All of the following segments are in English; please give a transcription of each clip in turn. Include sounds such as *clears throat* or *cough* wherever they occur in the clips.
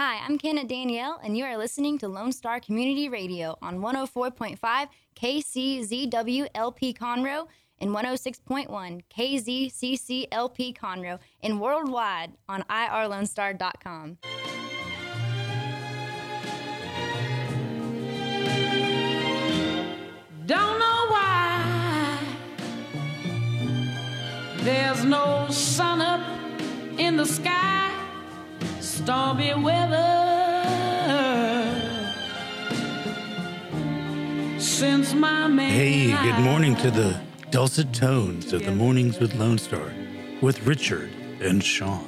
Hi, I'm Kenna Danielle, and you are listening to Lone Star Community Radio on 104.5 KCZWLP Conroe and 106.1 KZCCLP Conroe and worldwide on irlonestar.com. Don't know why there's no sun up in the sky, stormy weather. Since my man. Hey, good morning to the dulcet tones of the mornings with Lone Star with Richard and Sean.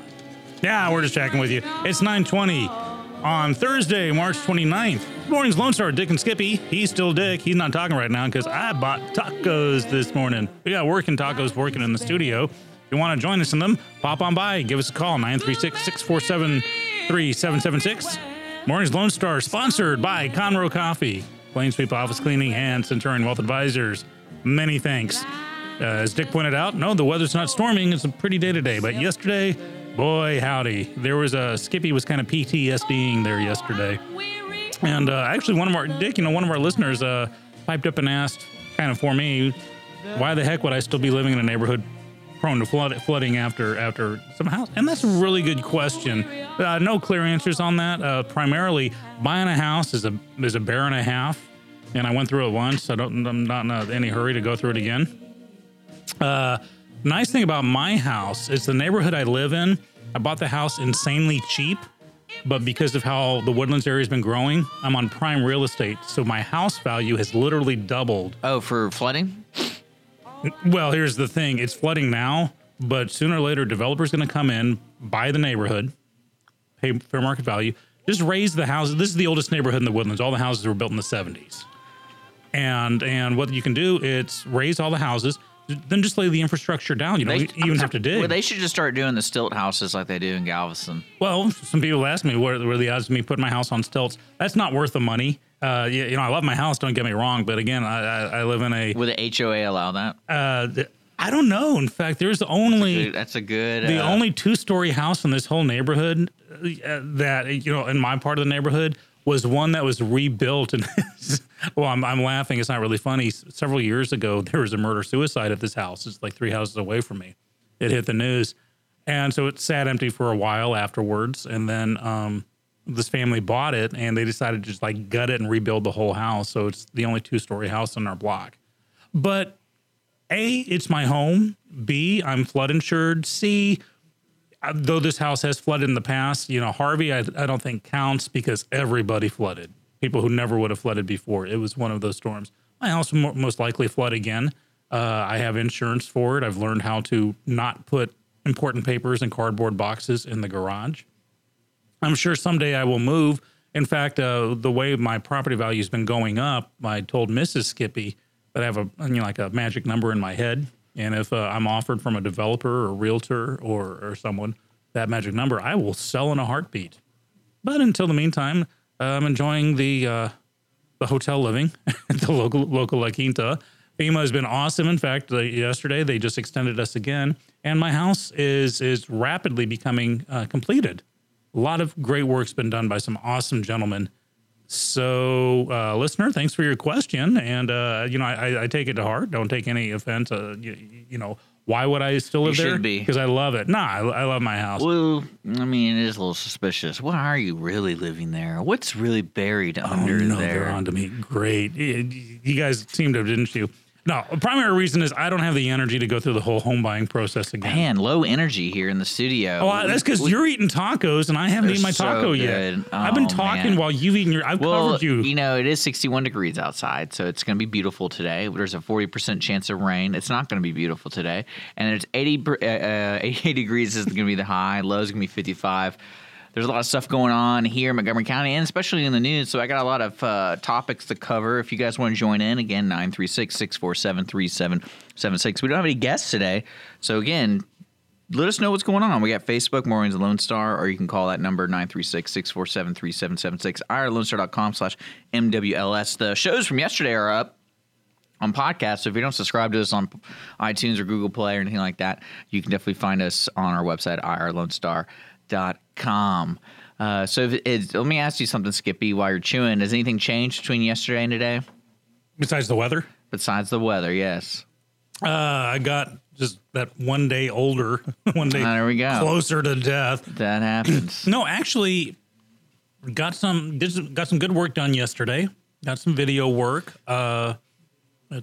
Yeah, we're just checking with you. It's 920 on Thursday, March 29th. Good morning's Lone Star, Dick and Skippy. He's still Dick. He's not talking right now because I bought tacos this morning. We got working tacos working in the studio. If you want to join us in them, pop on by. Give us a call, 936 647 3776. Morning's Lone Star, sponsored by Conroe Coffee, Clean Sweep Office Cleaning, and Centurion Wealth Advisors. Many thanks. Uh, as Dick pointed out, no, the weather's not storming. It's a pretty day today. But yesterday, boy, howdy, there was a Skippy was kind of PTSDing there yesterday. And uh, actually, one of our Dick, you know, one of our listeners uh, piped up and asked, kind of for me, why the heck would I still be living in a neighborhood prone to flood, flooding after after some house? And that's a really good question. Uh, no clear answers on that. Uh, primarily, buying a house is a is a bear and a half, and I went through it once. I don't. I'm not in any hurry to go through it again. Uh, nice thing about my house is the neighborhood I live in. I bought the house insanely cheap, but because of how the Woodlands area has been growing, I'm on prime real estate, so my house value has literally doubled. Oh, for flooding? Well, here's the thing: it's flooding now, but sooner or later, developers going to come in, buy the neighborhood, pay fair market value, just raise the houses. This is the oldest neighborhood in the Woodlands. All the houses were built in the 70s, and and what you can do, it's raise all the houses, then just lay the infrastructure down. You don't They- even have to *laughs* dig. Well, they should just start doing the stilt houses like they do in Galveston. Well, some people ask me what are the odds of me putting my house on stilts. That's not worth the money. Uh, you, you know, I love my house. Don't get me wrong, but again, I, I, I live in a. Would the HOA allow that? Uh, th- I don't know. In fact, there's only that's a good. the uh, only two story house in this whole neighborhood uh, that you know in my part of the neighborhood was one that was rebuilt and *laughs* well I'm, I'm laughing it's not really funny. Several years ago *laughs* there was a murder suicide at this house. It's like three houses away from me. It hit the news. And so it sat empty for a while afterwards. And then um, this family bought it and they decided to just like gut it and rebuild the whole house. So it's the only two story house on our block. But a, it's my home. B, I'm flood insured. C, though this house has flooded in the past, you know, Harvey, I, I don't think counts because everybody flooded. People who never would have flooded before. It was one of those storms. My house will most likely flood again. Uh, I have insurance for it. I've learned how to not put important papers and cardboard boxes in the garage. I'm sure someday I will move. In fact, uh, the way my property value has been going up, I told Mrs. Skippy that I have a you know like a magic number in my head, and if uh, I'm offered from a developer or realtor or or someone that magic number, I will sell in a heartbeat. But until the meantime, uh, I'm enjoying the uh, the hotel living at *laughs* the local local La Quinta. FEMA has been awesome. In fact, yesterday they just extended us again, and my house is is rapidly becoming uh, completed. A lot of great work's been done by some awesome gentlemen. So, uh, listener, thanks for your question, and uh, you know I, I take it to heart. Don't take any offense. Uh, you, you know why would I still live You there? because I love it. Nah, I, I love my house. Well, I mean, it is a little suspicious. Why are you really living there? What's really buried under oh, no, there? they're on to me. Great. You guys seemed to, didn't you? No, the primary reason is I don't have the energy to go through the whole home buying process again. Man, low energy here in the studio. Oh, I- that's because you're eating tacos and I haven't eaten my so taco yet. good. I've been Oh, talking man. while you've eaten your. I've Well, covered you. you know, it is 61 degrees outside, so it's going to be beautiful today. There's a 40% chance of rain. It's not going to be beautiful today. And it's 80, br- uh, uh, *laughs* 88 degrees is going to be the high. Low is going to be 55. There's a lot of stuff going on here in Montgomery County and especially in the news. So I got a lot of uh, topics to cover. If you guys want to join in, again, 936 647 3776. We don't have any guests today. So again, let us know what's going on. We got Facebook, Mornings Lone Star, or you can call that number 936-647-3776, irlonestar.com slash MWLS. The shows from yesterday are up on podcast. So if you don't subscribe to us on iTunes or Google Play or anything like that, you can definitely find us on our website, irlonestar.com. Uh, so let me ask you something, Skippy. While you're chewing, has anything changed between yesterday and today Besides the weather, besides the weather? Yes. uh, I got just that one day older, *laughs* one day there we go. closer to death. That *clears throat* happens. No, actually, got some did some, got some good work done yesterday. Got some video work. Uh,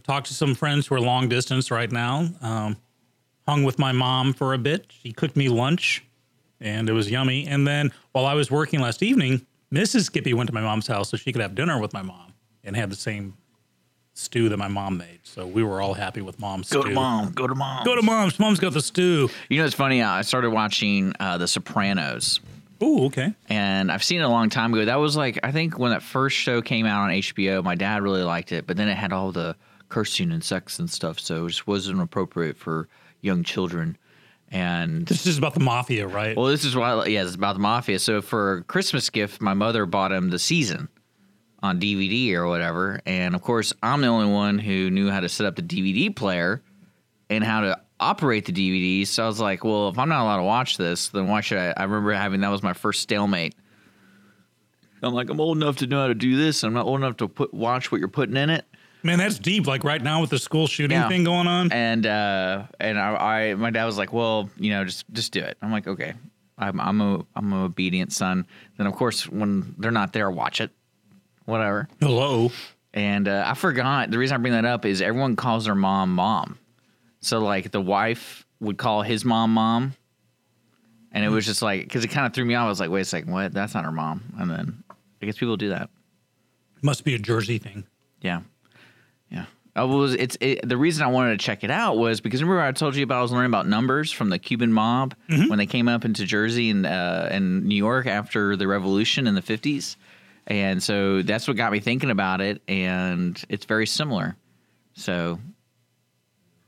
talked to some friends who are long distance right now. Um, hung with my mom for a bit. She cooked me lunch, and it was yummy. And then while I was working last evening, Mrs. Skippy went to my mom's house so she could have dinner with my mom and had the same stew that my mom made. So we were all happy with mom's Go stew. to mom. Go to mom. Go to mom's. Mom's got the stew. You know, it's funny. I started watching uh, The Sopranos. Oh, okay. and I've seen it a long time ago. That was like I think when that first show came out on HBO, my dad really liked it, but then it had all the cursing and sex and stuff, so it just wasn't appropriate for young children. And This is about the mafia, right? well, this is why yeah, it's about the mafia. So for Christmas gift, my mother bought him the season on DVD or whatever, and of course, I'm the only one who knew how to set up the DVD player and how to operate the DVDs. So I was like, well, if I'm not allowed to watch this, then why should I? I remember having that was my first stalemate. I'm like, I'm old enough to know how to do this. I'm not old enough to put watch what you're putting in it. Man, that's deep. Like right now with the school shooting Yeah. thing going on. And uh, and I, I, my dad was like, well, you know, just just do it. I'm like, okay. I'm I'm a I'm an obedient son. Then of course when they're not there, watch it, whatever. Hello. And uh, I forgot the reason I bring that up is everyone calls their mom mom. So like the wife would call his mom mom, and it was just like because it kind of threw me off. I was like, wait a second, what? That's not her mom. And then I guess people do that. Must be a Jersey thing. Yeah, yeah. I was it's it, the reason I wanted to check it out was because remember I told you about I was learning about numbers from the Cuban mob when they came up into Jersey and uh, and New York after the revolution in the fifties, and so that's what got me thinking about it, and it's very similar. So,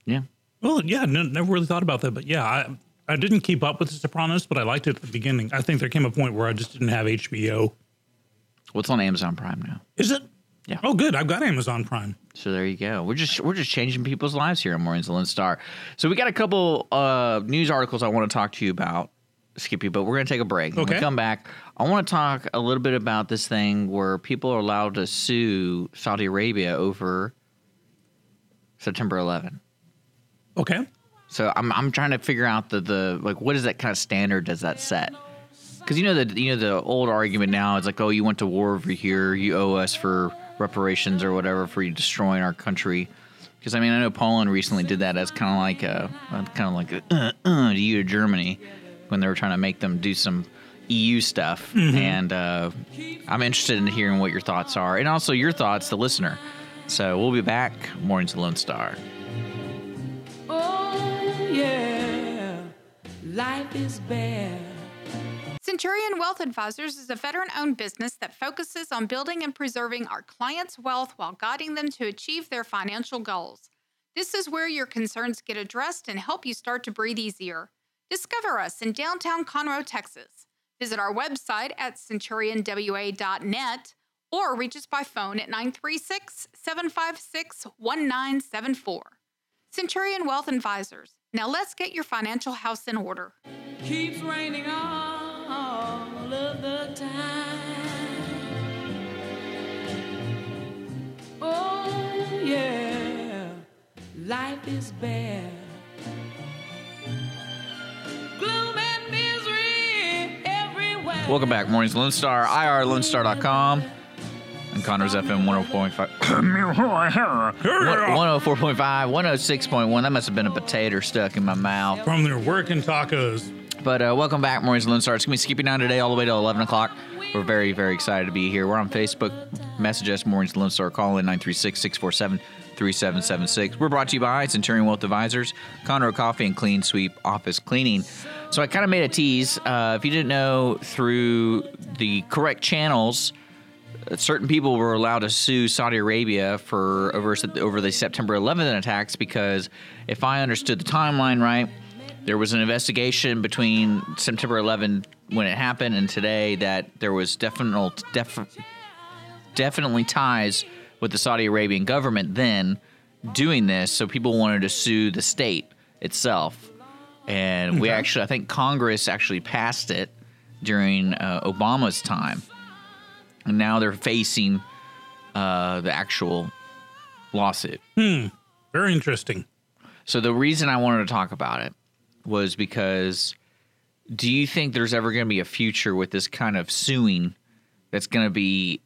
yeah, Well, yeah, no, never really thought about that, but yeah, I I didn't keep up with The Sopranos, but I liked it at the beginning. I think there came a point where I just didn't have HBO. what's on Amazon Prime now? Is it? Yeah. Oh, good. I've got Amazon Prime. So there you go. We're just we're just changing people's lives here on Mornings of Lone Star. So we got a couple uh, news articles I want to talk to you about, Skippy. But we're gonna take a break. When we Okay. come back, I want to talk a little bit about this thing where people are allowed to sue Saudi Arabia over September 11. Okay. So I'm I'm trying to figure out the the like what is that kind of standard does that set? Because you know the you know the old argument now is like oh you went to war over here you owe us for reparations or whatever for you destroying our country. Because I mean I know Poland recently did that as kind of like a kind of like a, uh, uh, to you to Germany when they were trying to make them do some EU stuff. And uh, I'm interested in hearing what your thoughts are and also your thoughts, the listener. So we'll be back. Mornings of Lone Star. Oh, yeah. Life is bare. Centurion Wealth Advisors is a veteran owned business that focuses on building and preserving our clients' wealth while guiding them to achieve their financial goals. This is where your concerns get addressed and help you start to breathe easier. Discover us in downtown Conroe, Texas. Visit our website at centurionwa.net or reach us by phone at 936 756 1974. Centurion Wealth Advisors. Now let's get your financial house in order. Keeps raining all of the time. Oh, yeah. Life is bare. Gloom and misery everywhere. Welcome back, Mornings Lone Star, irlonestar.com, and Conroe's FM 104.5. 104.5, 106.1. That must have been a potato stuck in my mouth. From their working tacos. But uh, welcome back, Mornings Lone Star. It's going to be skipping down today all the way to 11 o'clock. We're very, very excited to be here. We're on Facebook. Message us, Mornings Lone Star. Call in 936 647 3776. We're brought to you by Centurion Wealth Advisors, Conroe Coffee, and Clean Sweep Office Cleaning. So I kind of made a tease. Uh, if you didn't know, through the correct channels, certain people were allowed to sue Saudi Arabia for over over the September 11th attacks because if I understood the timeline right, there was an investigation between September 11 when it happened and today that there was definitely def, definitely ties with the Saudi Arabian government then doing this. So people wanted to sue the state itself, and we actually I think Congress actually passed it during uh, Obama's time, and now they're facing uh, the actual lawsuit. Hmm. Very interesting. So the reason I wanted to talk about it was because do you think there's ever going to be a future with this kind of suing that's going to be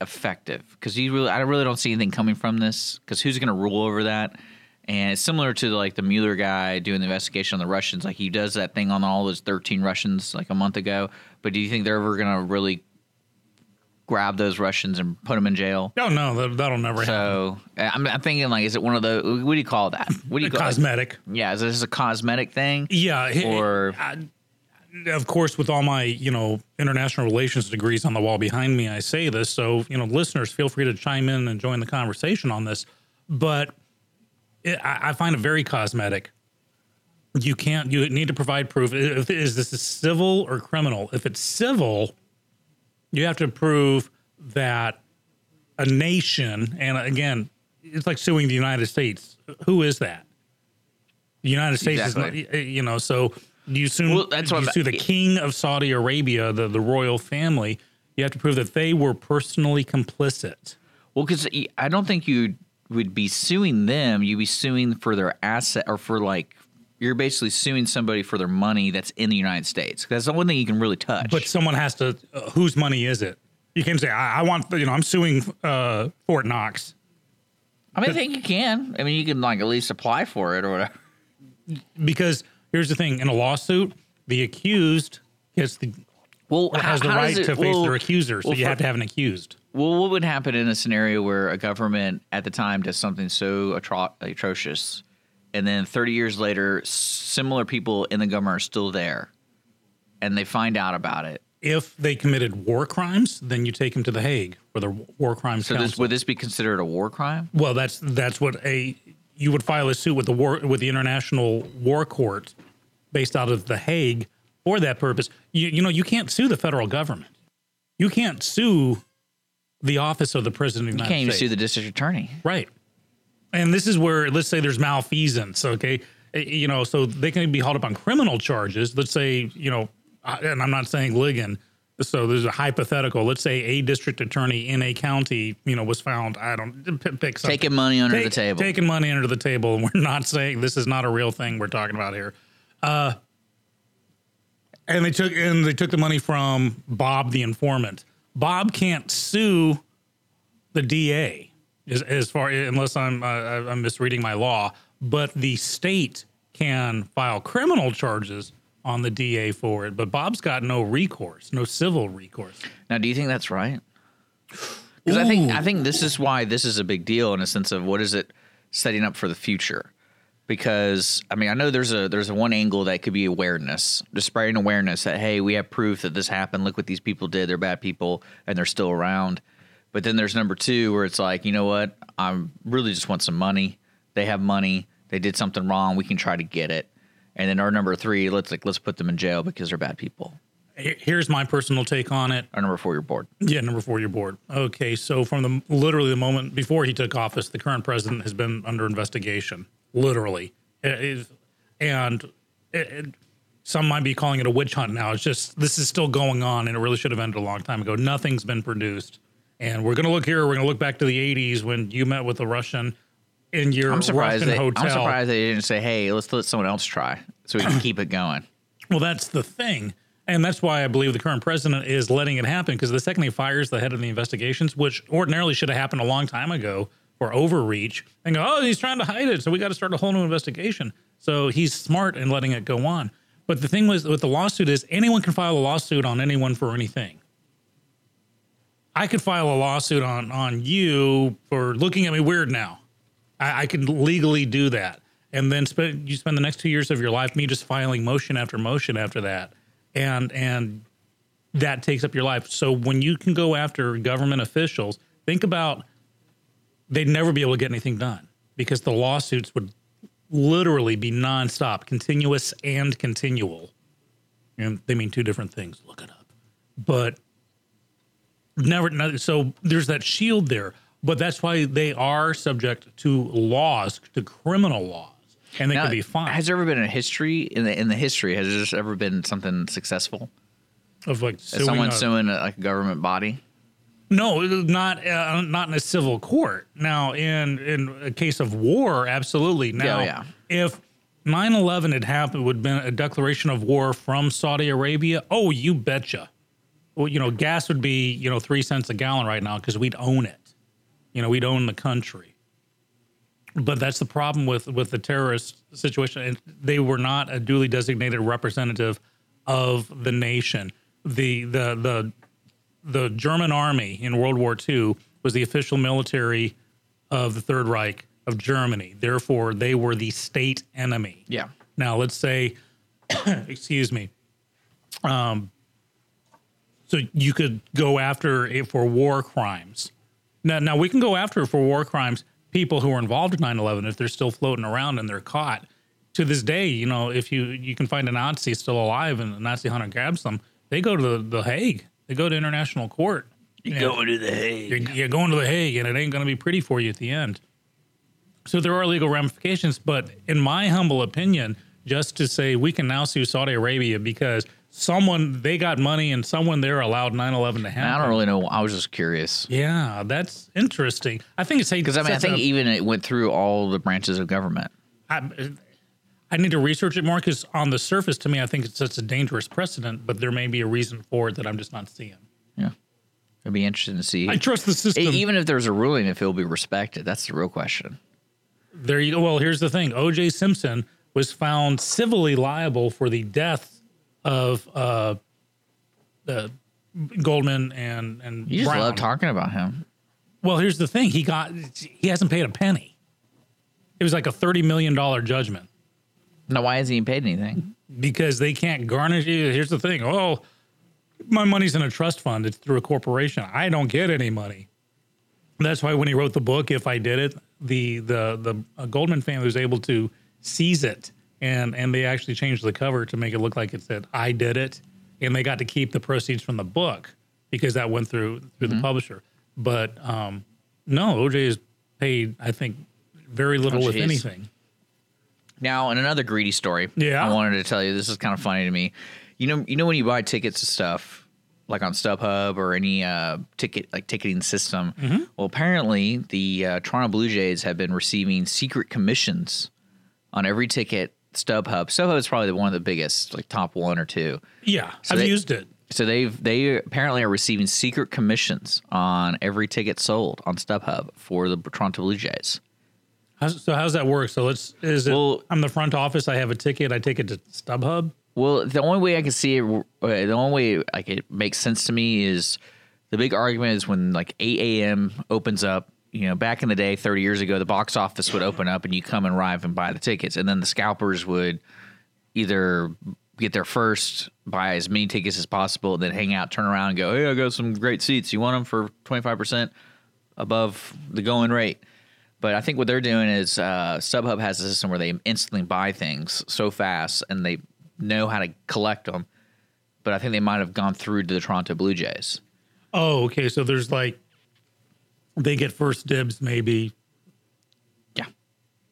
effective? Because you really, I really don't see anything coming from this. Because who's going to rule over that? And it's similar to like the Mueller guy doing the investigation on the Russians. Like he does that thing on all those 13 Russians like a month ago. But do you think they're ever going to really grab those Russians and put them in jail? Oh no, that, that'll never happen. So I'm, I'm thinking like, is it one of the what do you call that? What do you call it? Cosmetic. Yeah, is this a cosmetic thing? Yeah. Or- I- of course, with all my you know international relations degrees on the wall behind me, I say this. So you know, listeners, feel free to chime in and join the conversation on this. But it, I, I find it very cosmetic. You can't. You need to provide proof. If, is this a civil or criminal? If it's civil, you have to prove that a nation, and again, it's like suing the United States. Who is that? The United States Exactly. is not, eh, eh, you know, so you sue, Well, that's what you sue the king of Saudi Arabia, the, the royal family. You have to prove that they were personally complicit. Well, because eh, I don't think you would be suing them. You'd be suing for their asset or for like you're basically suing somebody for their money that's in the United States. That's the one thing you can really touch. But someone has to, uh, whose money is it? You can say, I, I want, you know, I'm suing uh, Fort Knox. I mean, I think you can. I mean, you can like at least apply for it or whatever. Because here's the thing in a lawsuit, the accused gets the, Well, has the right it- to face well- their accuser. So well, you for- have to have an accused. Well, what would happen in a scenario where a government at the time does something so atro- atrocious, and then 30 years later, similar people in the government are still there, and they find out about it? If they committed war crimes, then you take them to the Hague for the War Crimes So this would this be considered a war crime? Well, that's that's what a you would file a suit with the war with the International War Court based out of the Hague for that purpose. You you know you can't sue the federal government. You can't sue the office of the president of the United States. You United can't even States. sue the district attorney. Right. And this is where let's say there's malfeasance, okay? Eh, You know, so they can be hauled up on criminal charges. Let's say, you know, and I'm not saying Ligon. So there's a hypothetical. Let's say a district attorney in a county, you know, was found. I don't p- pick something. Taking money under the table. Taking money under the table. And we're *laughs* not saying this is not a real thing we're talking about here. Uh, and they took and they took the money from Bob the informant. Bob can't sue the DA as, as far unless I'm uh, I'm misreading my law, but the state can file criminal charges on the DA for it. But Bob's got no recourse, no civil recourse. Now, do you think that's right? Because I think I think this is why this is a big deal in a sense of what is it setting up for the future. Because I mean, I know there's a there's a one angle that could be awareness, just spreading awareness that hey, we have proof that this happened. Look what these people did; they're bad people, and they're still around. But then there's number two, where it's like, you know what? I really just want some money. They have money. They did something wrong. We can try to get it. And then our number three, let's like let's put them in jail because they're bad people. Here's my personal take on it. Our number four, you're bored. Yeah, number four, you're bored. Okay, so from the literally the moment before he took office, the current president has been under investigation, literally, It is- and it, it- some might be calling it a witch hunt now. It's just this is still going on, and it really should have ended a long time ago. Nothing's been produced, and we're gonna look here. We're gonna look back to the '80s when you met with a Russian in your I'm surprised. Russian They, hotel. I'm surprised they didn't say, "Hey, let's let someone else try, so we can *clears throat* keep it going." Well, that's the thing. And that's why I believe the current president is letting it happen because the second he fires the head of the investigations, which ordinarily should have happened a long time ago for overreach, and go, oh, he's trying to hide it. So we got to start a whole new investigation. So he's smart in letting it go on. But the thing was with the lawsuit is anyone can file a lawsuit on anyone for anything. I could file a lawsuit on on you for looking at me weird now. I, I could legally do that, and then spend you spend the next two years of your life me just filing motion after motion after that, and and that takes up your life. So when you can go after government officials, think about they'd never be able to get anything done because the lawsuits would literally be nonstop, continuous and continual, and they mean two different things. Look it up, but never, never so there's that shield there but that's why they are subject to laws to criminal laws and they Now, could be fined Has there ever been a history in the in the history? Has there ever been something successful? of like suing someone a- suing a, like a government body? No, not uh, not in a civil court. Now, in in a case of war, absolutely. Now, yeah. if 9/11 had happened, would have been a declaration of war from Saudi Arabia. Oh, you betcha. Well, you know, gas would be you know three cents a gallon right now because we'd own it. You know, we'd own the country. But that's the problem with with the terrorist situation. And they were not a duly designated representative of the nation. The the the the German army in World War II was the official military of the Third Reich of Germany. Therefore, they were the state enemy. Yeah. Now, let's say, *coughs* excuse me, um, so you could go after it for war crimes. Now, now we can go after for war crimes people who were involved in 9/11 if they're still floating around and they're caught. To this day, you know, if you you can find a Nazi still alive and the Nazi hunter grabs them, they go to the, the Hague. They go to international court. You know, to the Hague. you're, you're going to the Hague, and it ain't going to be pretty for you at the end. So there are legal ramifications, but in my humble opinion, just to say we can now sue Saudi Arabia because someone they got money and someone there allowed 9/11 to happen. I don't really know. I was just curious Yeah, that's interesting. I think it's because I mean I think even it went through all the branches of government. I, I need to research it more because on the surface, to me, I think it's such a dangerous precedent. But there may be a reason for it that I'm just not seeing. Yeah, it'd be interesting to see. I trust the system. Even if there's a ruling, if it'll be respected, that's the real question. there you go. Well, here's the thing: O.J. Simpson was found civilly liable for the death of uh, uh, Goldman and and You just Brown. love talking about him. Well, here's the thing: he got he hasn't paid a penny. It was like a thirty million dollar judgment Now, why hasn't he paid anything? because they can't garnish you. Here's the thing: oh, my money's in a trust fund. It's through a corporation. I don't get any money. That's why when he wrote the book, if I did it, the the the uh, Goldman family was able to seize it, and and they actually changed the cover to make it look like it said I did it, and they got to keep the proceeds from the book because that went through through the publisher. But um, no, OJ is paid, I think, very little, Oh, if anything. Now, in another greedy story, Yeah. I wanted to tell you. This is kind of funny to me. You know, you know when you buy tickets to stuff like on StubHub or any uh, ticket like ticketing system. Mm-hmm. Well, apparently the uh, Toronto Blue Jays have been receiving secret commissions on every ticket. StubHub. StubHub is probably one of the biggest, like top one or two. Yeah, I've they- used it. So they've they apparently are receiving secret commissions on every ticket sold on StubHub for the Toronto Blue Jays. How's, so how's that work? So let's is it? Well- I'm the front office. I have a ticket. I take it to StubHub. Well, the only way I can see it, uh, the only way like it makes sense to me is the big argument is when like 8 a.m. opens up. You know, back in the day, 30 years ago, the box office would open up and you come and arrive and buy the tickets, and then the scalpers would either get there first, buy as many tickets as possible, and then hang out, turn around, and go, "Hey, I got some great seats. You want them for 25 percent above the going rate?" But I think what they're doing is uh, StubHub has a system where they instantly buy things so fast and they know how to collect them. But I think they might have gone through to the Toronto Blue Jays. Oh, okay. So there's like they get first dibs, maybe, Yeah.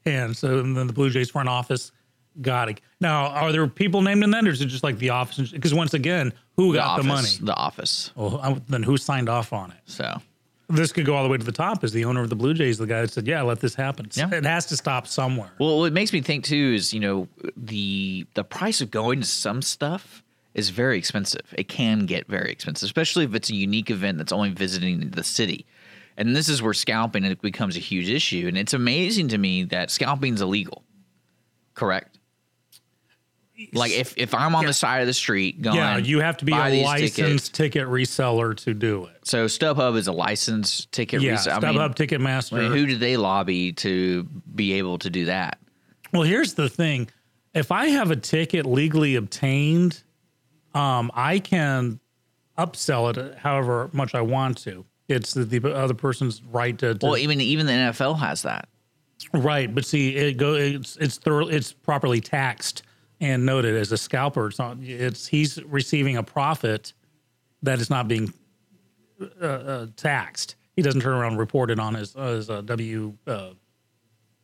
and so and then the Blue Jays front office got it. Now, are there people named in that, or is it just like the office? Because once again, who The got office, the money? The office. Well, I- uh, then who signed off on it? So This could go all the way to the top. Is the owner of the Blue Jays the guy that said, "Yeah, let this happen"? Yeah. It has to stop somewhere. Well, what makes me think too is you know the the price of going to some stuff is very expensive. It can get very expensive, especially if it's a unique event that's only visiting the city. And this is where scalping it becomes a huge issue. And it's amazing to me that scalping's illegal. Correct. Like if if I'm on the side of the street going, yeah, you have to be a licensed tickets. ticket reseller to do it. So StubHub is a licensed ticket Yeah. StubHub I mean, Ticketmaster. I mean, who did they lobby to be able to do that? Well, here's the thing: if I have a ticket legally obtained, um, I can upsell it however much I want to. It's the, the other person's right to, to Well, even even the NFL has that. right. But see, it go it's it's thorough, it's properly taxed and noted as a scalper. It's not. It's he's receiving a profit that is not being uh, uh, taxed. He doesn't turn around and report it on his uh, his uh, W uh,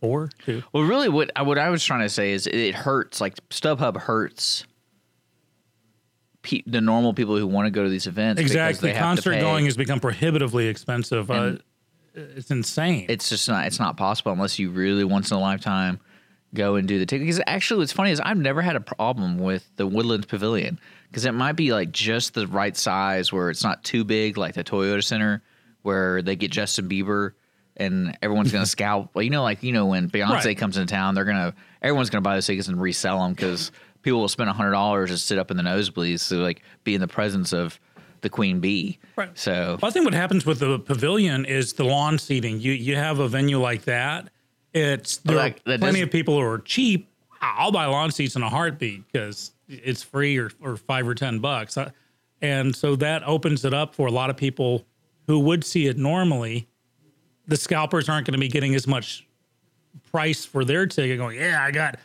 four two. Well, really, what I, what I was trying to say is it hurts. Like StubHub hurts pe- the normal people who want to go to these events. Exactly. they have to Concert going has become prohibitively expensive. Uh, it's insane. it's just not it's not possible unless you really once in a lifetime go and do the ticket. Because actually, what's funny is I've never had a problem with the Woodlands Pavilion because it might be like just the right size where it's not too big, like the Toyota Center where they get Justin Bieber and everyone's gonna *laughs* scalp. Well, you know, like you know when Beyonce Right. comes into town, they're gonna everyone's gonna buy those tickets and resell them because people will spend hundred dollars to sit up in the nosebleeds to like be in the presence of the Queen Bee. Right. So Well, I think what happens with the pavilion is the lawn seating. You you have a venue like that. It's there Like, are plenty doesn't- of people who are cheap. I'll buy lawn seats in a heartbeat because it's free or, or five or ten bucks. Uh, And so that opens it up for a lot of people who would see it normally. The scalpers aren't going to be getting as much price for their ticket. Going, yeah, I got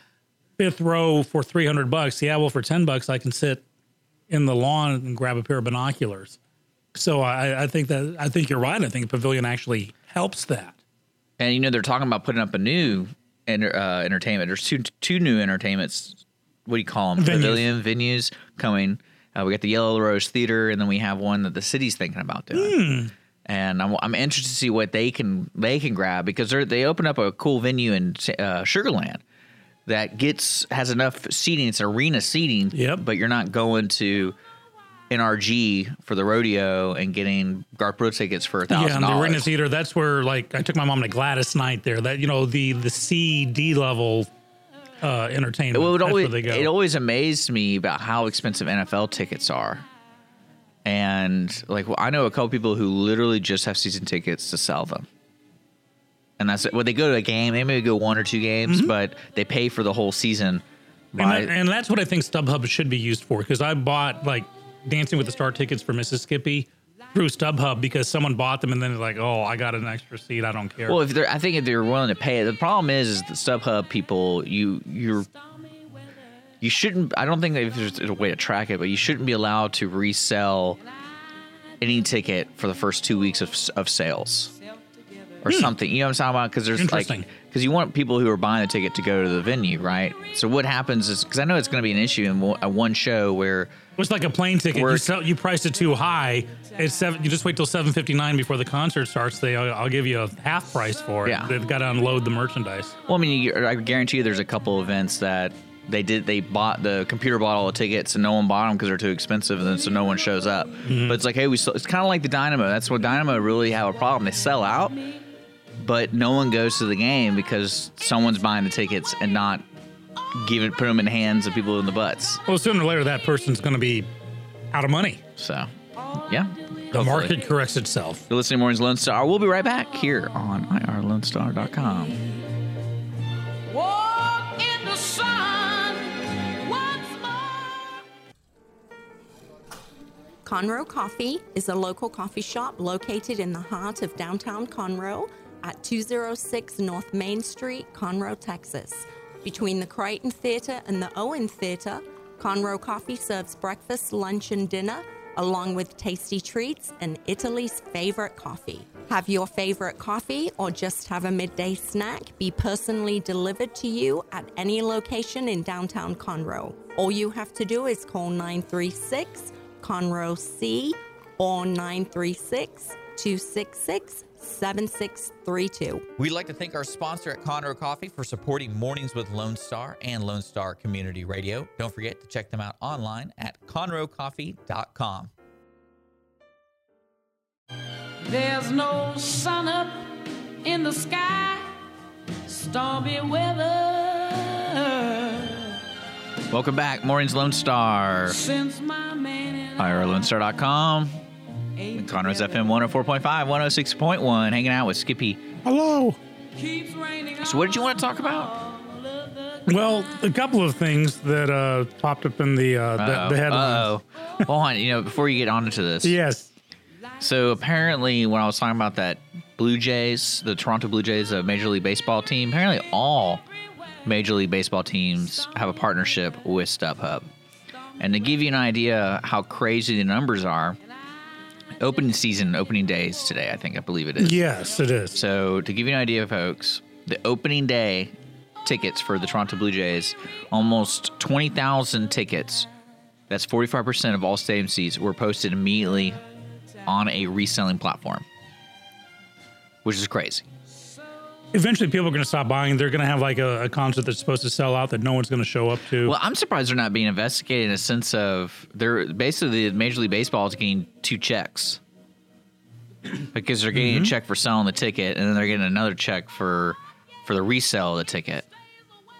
fifth row for three hundred bucks. Yeah, well, for ten bucks, I can sit in the lawn and grab a pair of binoculars. So I, I think that I think you're right. I think Pavilion actually helps that. and you know they're talking about putting up a new enter, uh, entertainment. There's two two new entertainments. What do you call them? Venues. Pavilion venues coming. Uh, we got the Yellow Rose Theater, and then we have one that the city's thinking about doing. And I'm, I'm interested to see what they can they can grab because they they open up a cool venue in uh, Sugarland that gets has enough seating. It's arena seating. Yep. But you're not going to NRG for the rodeo and getting Garth Brooks tickets for a Yeah, thousand and the Arena. Theater. That's where like I took my mom to Gladys Knight there. That you know the the C D level uh, entertainment. Well, it always they go. it always amazed me about how expensive NFL tickets are. And like well, I know a couple people who literally just have season tickets to sell them. And that's when they go to a game, they maybe go one or two games, mm-hmm. but they pay for the whole season. and, that- and that's what I think StubHub should be used for because I bought like Dancing with the Star tickets for Mississippi through StubHub because someone bought them and then they're like, oh, I got an extra seat. I don't care. well, if they're, I think if they're willing to pay it, the problem is, is the StubHub people, you you're you shouldn't. I don't think there's a way to track it, but you shouldn't be allowed to resell any ticket for the first two weeks of of sales or something. You know what I'm talking about? Because there's like Hmm. Because you want people who are buying the ticket to go to the venue, right? So what happens is because I know it's going to be an issue in one, uh, one show where it's like a plane ticket. You, sell, you priced it too high. It's seven. You just wait till seven fifty nine before the concert starts. They, I'll, I'll give you a half price for it. Yeah. They've got to unload the merchandise. Well, I mean, you, I guarantee you, there's a couple events that they did. They bought the computer bought all the tickets, and no one bought them because they're too expensive, and then so no one shows up. But it's like, hey, we. It's kind of like the Dynamo. That's what Dynamo really have a problem. They sell out, but no one goes to the game because someone's buying the tickets and not give it, put them in the hands of people in the butts. Well, sooner or later, that person's going to be out of money. So, yeah. The hopefully. market corrects itself. You're listening to Morning's Lone Star. We'll be right back here on irlonestar.com. Walk in the sun once more. Conroe Coffee is a local coffee shop located in the heart of downtown Conroe at 206 North Main Street, Conroe, Texas. Between the Crighton Theater and the Owen Theater, Conroe Coffee serves breakfast, lunch, and dinner, along with tasty treats and Italy's favorite coffee. Have your favorite coffee or just have a midday snack be personally delivered to you at any location in downtown Conroe. All you have to do is call 936 Conroe C or 936 266 7632. We'd like to thank our sponsor at Conroe Coffee for supporting Mornings with Lone Star and Lone Star Community Radio. Don't forget to check them out online at conroecoffee.com. There's no sun up in the sky, stormy weather. Welcome back, Morning's Lone Star. Since my man and IRLoneStar.com. ain't Conroe's. FM 104.5, 106.1, hanging out with Skippy. Hello. So, what did you want to talk about? all of the Well, a couple of things that uh, popped up in the uh, the, the headlines. Uh-oh. Hold on. You know, before you get onto this. Yes. So, apparently, when I was talking about that Blue Jays, the Toronto Blue Jays, a Major League Baseball team, apparently all Major League Baseball teams have a partnership with StubHub. And to give you an idea how crazy the numbers are, opening season, opening days today, I think, I believe it is. Yes, it is. So, to give you an idea, folks, the opening day tickets for the Toronto Blue Jays, almost 20,000 tickets That's 45% of all stadium seats were posted immediately on a reselling platform, which is crazy. Eventually, people are going to stop buying. They're going to have like a, a concert that's supposed to sell out that no one's going to show up to. Well, I'm surprised they're not being investigated in a sense of they're basically Major League Baseball is getting two checks because they're getting Mm-hmm. a check for selling the ticket and then they're getting another check for for the resale of the ticket.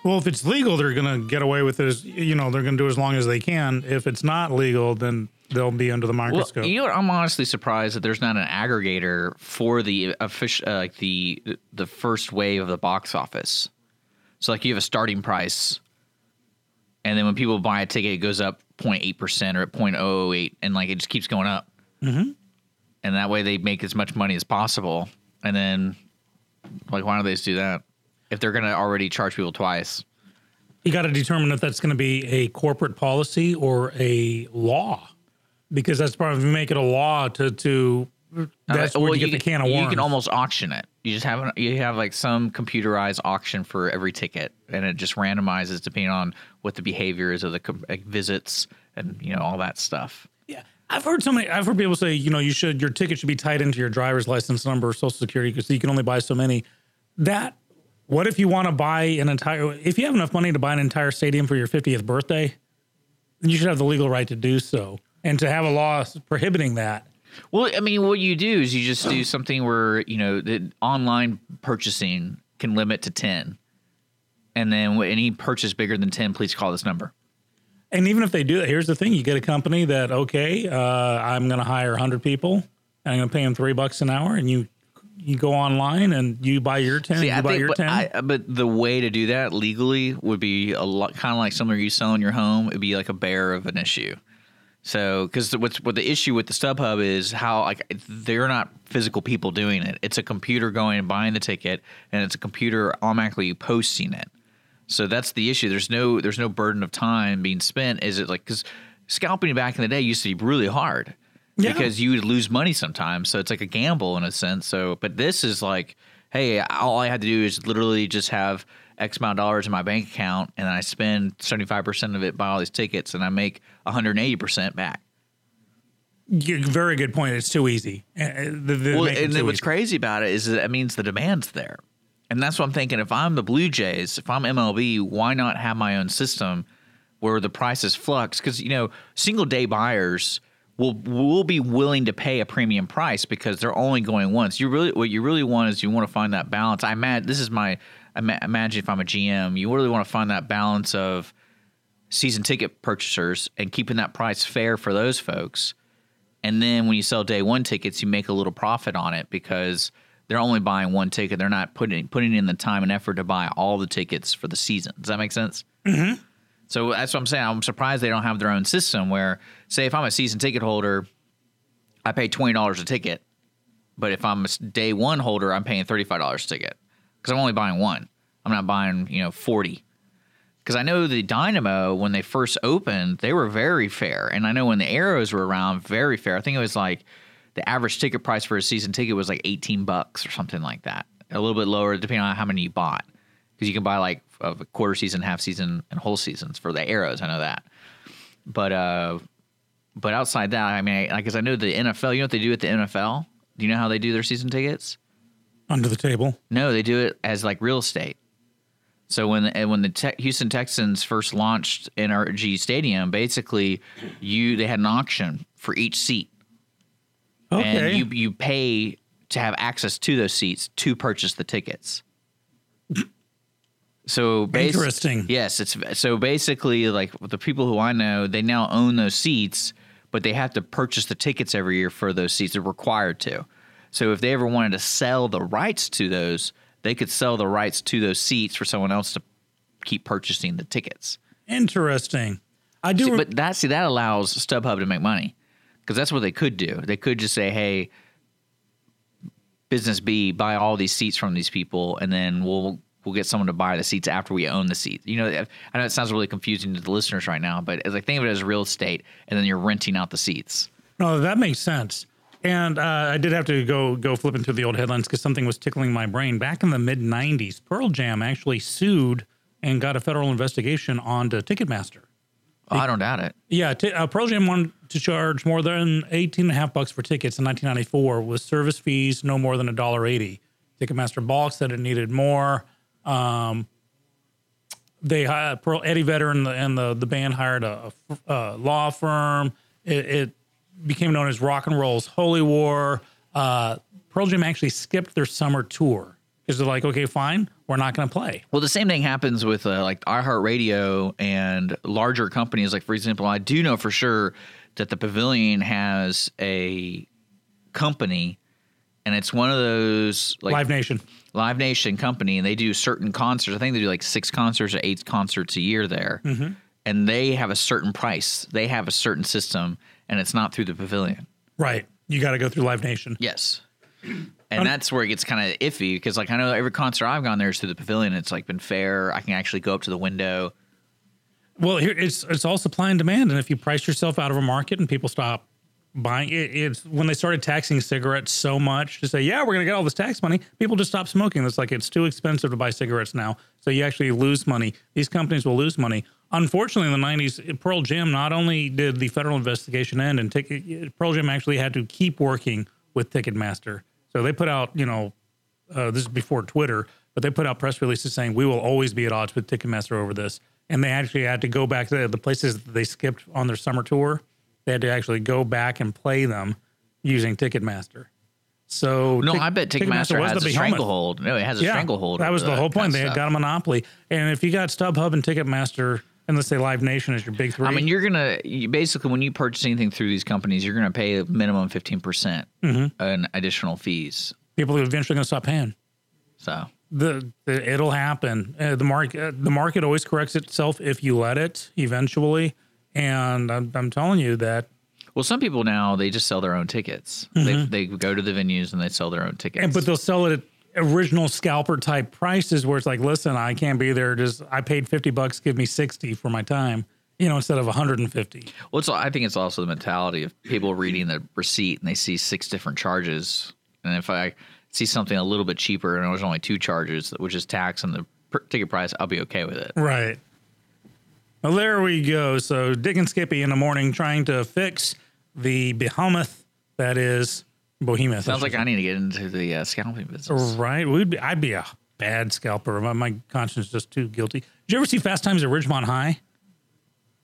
Well, if it's legal, they're going to get away with it. As, you know, they're going to do as long as they can. If it's not legal, then they'll be under the Well, microscope. you know. I'm honestly surprised that there's not an aggregator for the official, uh, like the the first wave of the box office. So, like, you have a starting price, and then when people buy a ticket, it goes up 0.8 percent or at 0.008, and like it just keeps going up. Mm-hmm. And that way, they make as much money as possible. And then, like, why don't they just do that if they're going to already charge people twice? you got to determine if that's going to be a corporate policy or a law, because that's part of you make it a law to to. That's Uh, where well, you get the can of worms. you can almost auction it. You just have an, you have like some computerized auction for every ticket, and it just randomizes depending on what the behavior is of the com- like visits and you know all that stuff. Yeah, I've heard so many. I've heard people say, you know, you should your ticket should be tied into your driver's license number, or social security, because you can only buy so many. That. What if you want to buy an entire? If you have enough money to buy an entire stadium for your 50th birthday, then you should have the legal right to do so, and to have a law prohibiting that. Well, I mean, what you do is you just do something where you know the online purchasing can limit to ten, and then any purchase bigger than ten, please call this number. And even if they do that, here's the thing: you get a company that okay, uh, I'm going to hire 100 people, and I'm going to pay them three bucks an hour, and you you go online and you buy your 10, See, you I buy think, your but, 10. I, but the way to do that legally would be a lot, kind of like somewhere you sell in your home. It'd be like a bear of an issue. So, because what's what the issue with the StubHub is how like they're not physical people doing it. It's a computer going and buying the ticket, and it's a computer automatically posting it. So that's the issue. There's no there's no burden of time being spent. Is it like because scalping back in the day used to be really hard Yeah. because you would lose money sometimes. So it's like a gamble in a sense. So, but this is like, hey, all I had to do is literally just have X amount of dollars in my bank account, and I spend seventy five percent of it buy all these tickets, and I make one hundred eighty percent back. You- very good point. It's too easy. Uh, uh, they- they Well, and what's easy. crazy about it is that it means the demand's there. And that's what I'm thinking. If I'm the Blue Jays, if I'm MLB, why not have my own system where the price is flux? Because, you know, single day buyers will will be willing to pay a premium price because they're only going once. You really what you really want is you want to find that balance. I imagine this is my I imagine if I'm a GM, you really want to find that balance of season ticket purchasers and keeping that price fair for those folks. And then when you sell day one tickets, you make a little profit on it because they're only buying one ticket. They're not putting putting in the time and effort to buy all the tickets for the season. Does that make sense? Mm-hmm. So that's what I'm saying. I'm surprised they don't have their own system where, say, if I'm a season ticket holder, I pay twenty dollars a ticket, but if I'm a day one holder, I'm paying thirty five dollars a ticket because I'm only buying one. I'm not buying you know forty because I know the Dynamo when they first opened, they were very fair, and I know when the Aeros were around, very fair. I think it was like the average ticket price for a season ticket was like eighteen bucks or something like that, a little bit lower depending on how many you bought, because you can buy like a quarter season, half season, and whole seasons for the Aeros. I know that, but uh, but outside that, I mean, I because I know the NFL. You know what they do at the NFL? Do you know how they do their season tickets? Under the table. No, they do it as like real estate. So when and when the Te- Houston Texans first launched in NRG Stadium, basically you they had an auction for each seat, Okay. and you you pay to have access to those seats to purchase the tickets. So basi- Interesting. Yes, it's so basically like the people who I know, they now own those seats, but they have to purchase the tickets every year for those seats. They're required to. So if they ever wanted to sell the rights to those, they could sell the rights to those seats for someone else to keep purchasing the tickets. Interesting. I do. See, re- but that see that allows StubHub to make money because that's what they could do. They could just say, "Hey, business B, buy all these seats from these people, and then we'll we'll get someone to buy the seats after we own the seats." You know, I know it sounds really confusing to the listeners right now, but it's like think of it as real estate, and then you're renting out the seats. No, that makes sense. And uh, I did have to go go flip into the old headlines because something was tickling my brain. Back in the mid '90s, Pearl Jam actually sued and got a federal investigation onto Ticketmaster Oh, I don't doubt it. Yeah, t- uh, Pearl Jam wanted to charge more than 18 and a half bucks for tickets in 1994 with service fees no more than a dollar eighty. Ticketmaster balked, said it needed more. Um, they Pearl, Eddie Vedder and the, and the, the band hired a, a, a law firm. It, it became known as Rock and Roll's Holy War. Uh, Pearl Jam actually skipped their summer tour because they're like, okay, fine, we're not going to play. Well, the same thing happens with uh, like iHeartRadio and larger companies. Like, for example, I do know for sure that the Pavilion has a company, and it's one of those like Live Nation. Live Nation company, and they do certain concerts. I think they do like six concerts or eight concerts a year there, Mm-hmm. and they have a certain price. They have a certain system, and it's not through the Pavilion. Right. You got to go through Live Nation. Yes. And um, that's where it gets kind of iffy because, like, I know every concert I've gone there is through the pavilion. It's like been fair. I can actually go up to the window. Well, here it's it's all supply and demand, and if you price yourself out of a market and people stop buying it, it's when they started taxing cigarettes so much to say, yeah, we're going to get all this tax money. People just stop smoking. It's like it's too expensive to buy cigarettes now, so you actually lose money. These companies will lose money. Unfortunately, in the '90s, Pearl Jam not only did the federal investigation end, and ticket, Pearl Jam actually had to keep working with Ticketmaster. So they put out, you know, uh, this is before Twitter, but they put out press releases saying we will always be at odds with Ticketmaster over this. And they actually had to go back to the places that they skipped on their summer tour. They had to actually go back and play them using Ticketmaster. So No, Tick- I bet Ticketmaster has a stranglehold. No, it has a Yeah, stranglehold. That was the whole point. They had got a monopoly. And if you got StubHub and Ticketmaster, and let's say Live Nation is your big three, I mean, you're gonna you, basically when you purchase anything through these companies, you're gonna pay a minimum fifteen percent Mm-hmm. in additional fees. people are eventually going to stop paying. So the, the it'll happen. Uh, the market uh, the market always corrects itself if you let it eventually. And I'm, I'm telling you that. Well, some people now they just sell their own tickets. They they go to the venues and they sell their own tickets. Mm-hmm. And but they'll sell it at original scalper type prices where it's like, listen, I can't be there. Just I paid fifty bucks, give me sixty for my time. You know, instead of 150. well, it's, I think it's also the mentality of people reading the receipt and they see six different charges, and if I see something a little bit cheaper and there's only two charges, which is tax and the per- ticket price, I'll be okay with it. Right. Well, there we go. So Dick and Skippy in the morning trying to fix the behemoth that is Bohemoth. Sounds like I need to get into the uh, scalping business. Right. We'd be, I'd be a bad scalper. My, my conscience is just too guilty. Did you ever see Fast Times at Ridgemont High?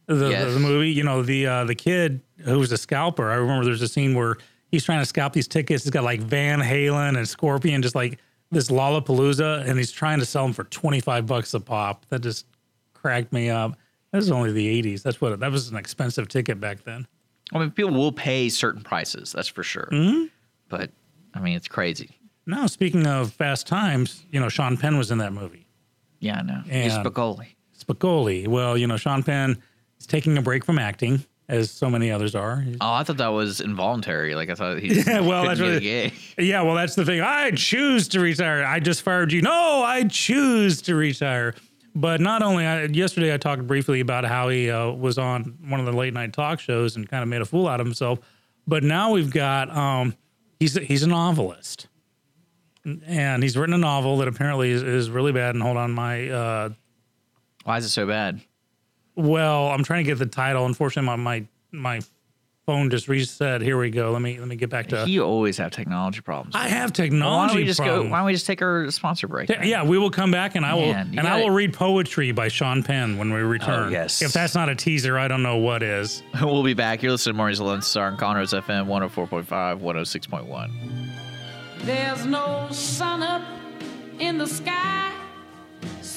The, the, the movie, you know, the uh, the kid who was a scalper. I remember there's a scene where he's trying to scalp these tickets. He's got like Van Halen and Scorpion, just like this Lollapalooza, and he's trying to sell them for 25 bucks a pop. That just cracked me up. That was only the 80s. That's what that was an expensive ticket back then. I mean, people will pay certain prices, that's for sure. Mm-hmm. But I mean, it's crazy. Now, speaking of Fast Times, you know, Sean Penn was in that movie. Yeah, I know. And- Spicoli. Spicoli. Well, you know, Sean Penn is taking a break from acting, as so many others are. Oh, I thought that was involuntary. Like I thought he. *laughs* Yeah, well, that's what a. *laughs* Yeah, well, that's the thing. I choose to retire. I just fired you. No, I choose to retire. But not only, I, yesterday I talked briefly about how he uh, was on one of the late night talk shows and kind of made a fool out of himself. But now we've got, um, he's, he's a novelist. And he's written a novel that apparently is, is really bad. And hold on, my, uh, Why is it so bad? well, I'm trying to get the title. Unfortunately, my, my, my phone just reset. Here we go. Let me, let me get back to, You always have technology problems. I have Well, technology why don't we just problems. go? Why don't we just take our sponsor break? Yeah, Yeah, we will come back and I will Man, and I gotta- will read poetry by Sean Penn when we return. Oh, yes. If that's not a teaser, I don't know what is. *laughs* we'll be back. You're listening to Mornings with Lone Star on Conroe's FM 104.5, 106.1. There's no sun up in the sky,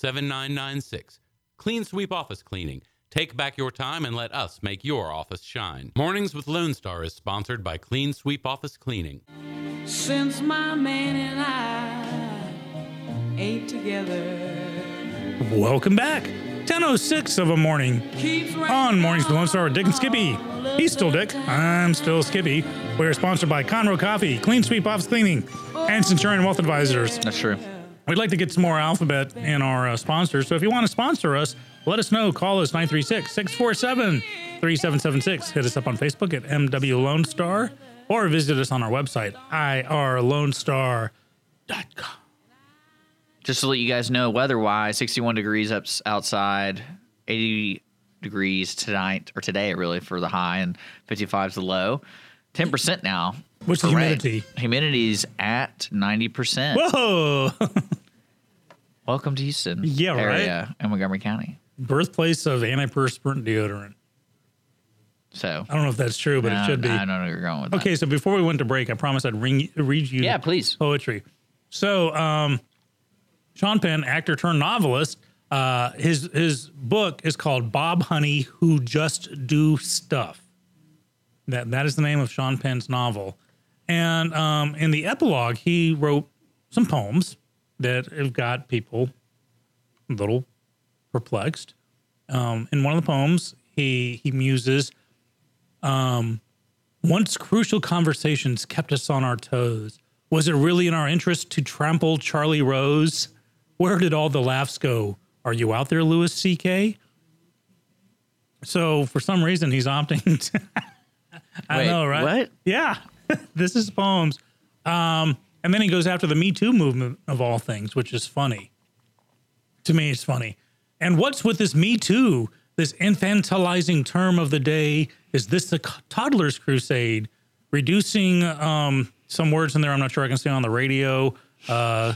7996. Clean Sweep Office Cleaning. Take back your time and let us make your office shine. Mornings with Lone Star is sponsored by Clean Sweep Office Cleaning. Since my man and I ain't together. Welcome back. 10.06 of a morning on Mornings with Lone Star with Dick and Skippy. He's still Dick. I'm still Skippy. We're sponsored by Conroe Coffee, Clean Sweep Office Cleaning, and Centurion Wealth Advisors. That's true. We'd like to get some more alphabet in our uh, sponsors. So if you want to sponsor us, let us know. Call us 936 647 3776. Hit us up on Facebook at MW Lone Star or visit us on our website, irlonestar.com. Just to let you guys know, weather-wise, 61 degrees up outside, 80 degrees tonight or today, really, for the high, and 55 is the low. 10% now. What's the humidity? Humidity's at 90%. Whoa! *laughs* Welcome to Houston. Yeah, right. area in Montgomery County. Birthplace of antiperspirant deodorant. So I don't know if that's true, but I it should be. I don't know where you're going with that. Okay, so before we went to break, I promised I'd ring, read you Yeah, please. poetry. So, um, Sean Penn, actor turned novelist, uh, his his book is called Bob Honey Who Just Do Stuff. That that is the name of Sean Penn's novel, and um, in the epilogue, he wrote some poems that have got people a little perplexed. Um, in one of the poems, he he muses. Um, once crucial conversations kept us on our toes. Was it really in our interest to trample Charlie Rose? Where did all the laughs go? Are you out there, Louis C.K.? So for some reason, he's opting. To, *laughs* I Wait, know, right? what? Yeah, *laughs* this is poems. Um, and then he goes after the Me Too movement of all things, which is funny. To me, it's funny. And what's with this Me Too? This infantilizing term of the day is this the toddlers crusade? Reducing um, some words in there. I'm not sure I can say on the radio. Uh,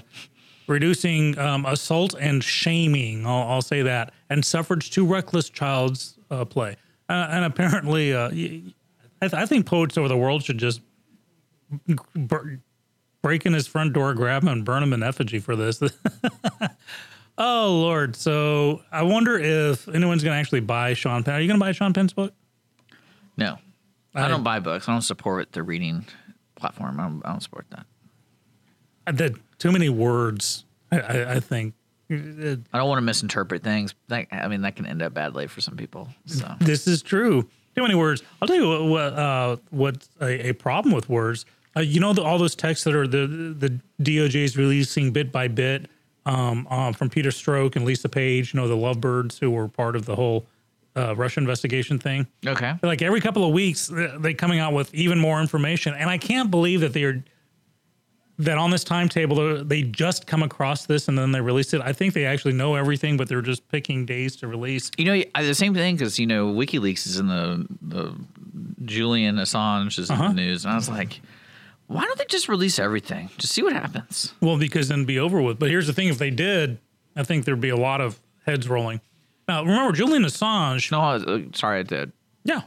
reducing um, assault and shaming. I'll, I'll say that, and suffrage to reckless child's uh, play. Uh, and apparently, uh, I, th- I think poets over the world should just break in his front door, grab him, and burn him in effigy for this. *laughs* oh Lord! So I wonder if anyone's going to actually buy Sean Penn. Are you going to buy Sean Penn's book? No, I, I- don't buy books. I don't support the reading platform. I don't, I don't support that. The too many words. I, I, I think. I don't want to misinterpret things. That, I mean, that can end up badly for some people. So This is true. Too many words. I'll tell you what. what uh, what's a, a problem with words? Uh, you know, the, all those texts that are the the DOJ is releasing bit by bit um, um, from Peter Strzok and Lisa Page. You know, the lovebirds who were part of the whole uh, Russia investigation thing. okay, Like every couple of weeks, uh, they coming out with even more information, and I can't believe that they're that on this timetable uh, they just come across this and then they release it. I think they actually know everything, but they're just picking days to release. you know the same thing because you know WikiLeaks is in the the Julian Assange is in Uh-huh. the news, and I was like, why don't they just release everything? Just see what happens. Well, because then it'd be over with. But here's the thing: if they did, I think there'd be a lot of heads rolling. Now, remember Julian Assange? No, I uh, sorry to Yeah.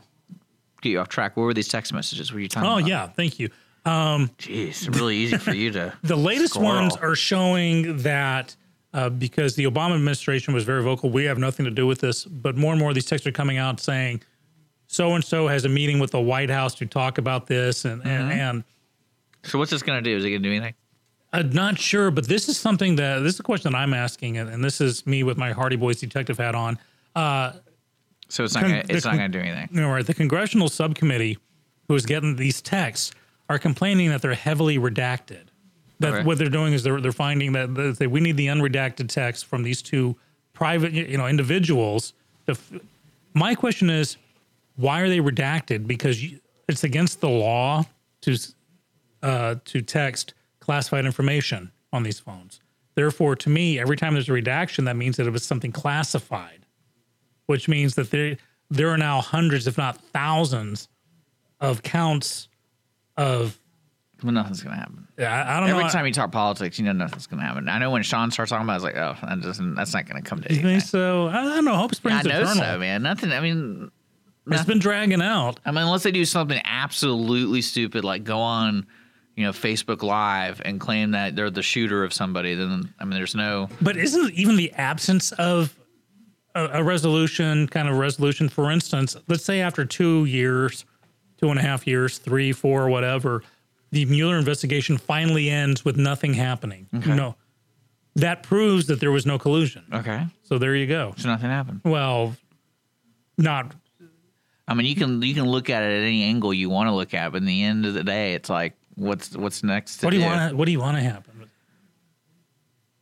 get you off track. What were these text messages? Were you talking Oh, about? yeah. Thank you. Um, Jeez, really easy for you to. *laughs* The latest Squirrel. ones are showing that uh, because the Obama administration was very vocal, we have nothing to do with this. But more and more these texts are coming out saying, so and so has a meeting with the White House to talk about this, and and, and So what's this gonna do? Is it gonna do anything? I'm not sure, but this is something that this is a question that I'm asking, and, and this is me with my Hardy Boys detective hat on. Uh, So it's not Con- gonna, it's the not gonna do anything. know, right, the congressional subcommittee who is getting these texts are complaining that they're heavily redacted. That Okay. what they're doing is they're they're finding that, that they, we need the unredacted text from these two private you know individuals. To f- my question is, why are they redacted? Because you, it's against the law to uh, to text classified information on these phones. Therefore, to me, every time there's a redaction, that means that it was something classified which means that there there are now hundreds, if not thousands, of counts of. Well, nothing's gonna happen. I, I don't Every know. Every time you talk politics, you know nothing's gonna happen. I know when Sean starts talking about, it, I was like, oh, that doesn't. That's not gonna come to you anything. think so? I don't know. Hope springs eternal. I know eternal. so, man. Nothing. I mean, It's been dragging out. I mean, unless they do something absolutely stupid, like go on, you know, Facebook Live and claim that they're the shooter of somebody, then I mean, there's no. But isn't even the absence of a, a resolution, kind of resolution, for instance, let's say after two years, two and a half years, three, four, whatever, the Mueller investigation finally ends with nothing happening. No. That proves that there was no collusion. Okay, So there you go. so nothing happened. Well, not I mean, you can you can look at it at any angle you want to look at, but in the end of the day, it's like, what's what's next? What do you want? What do you want to happen?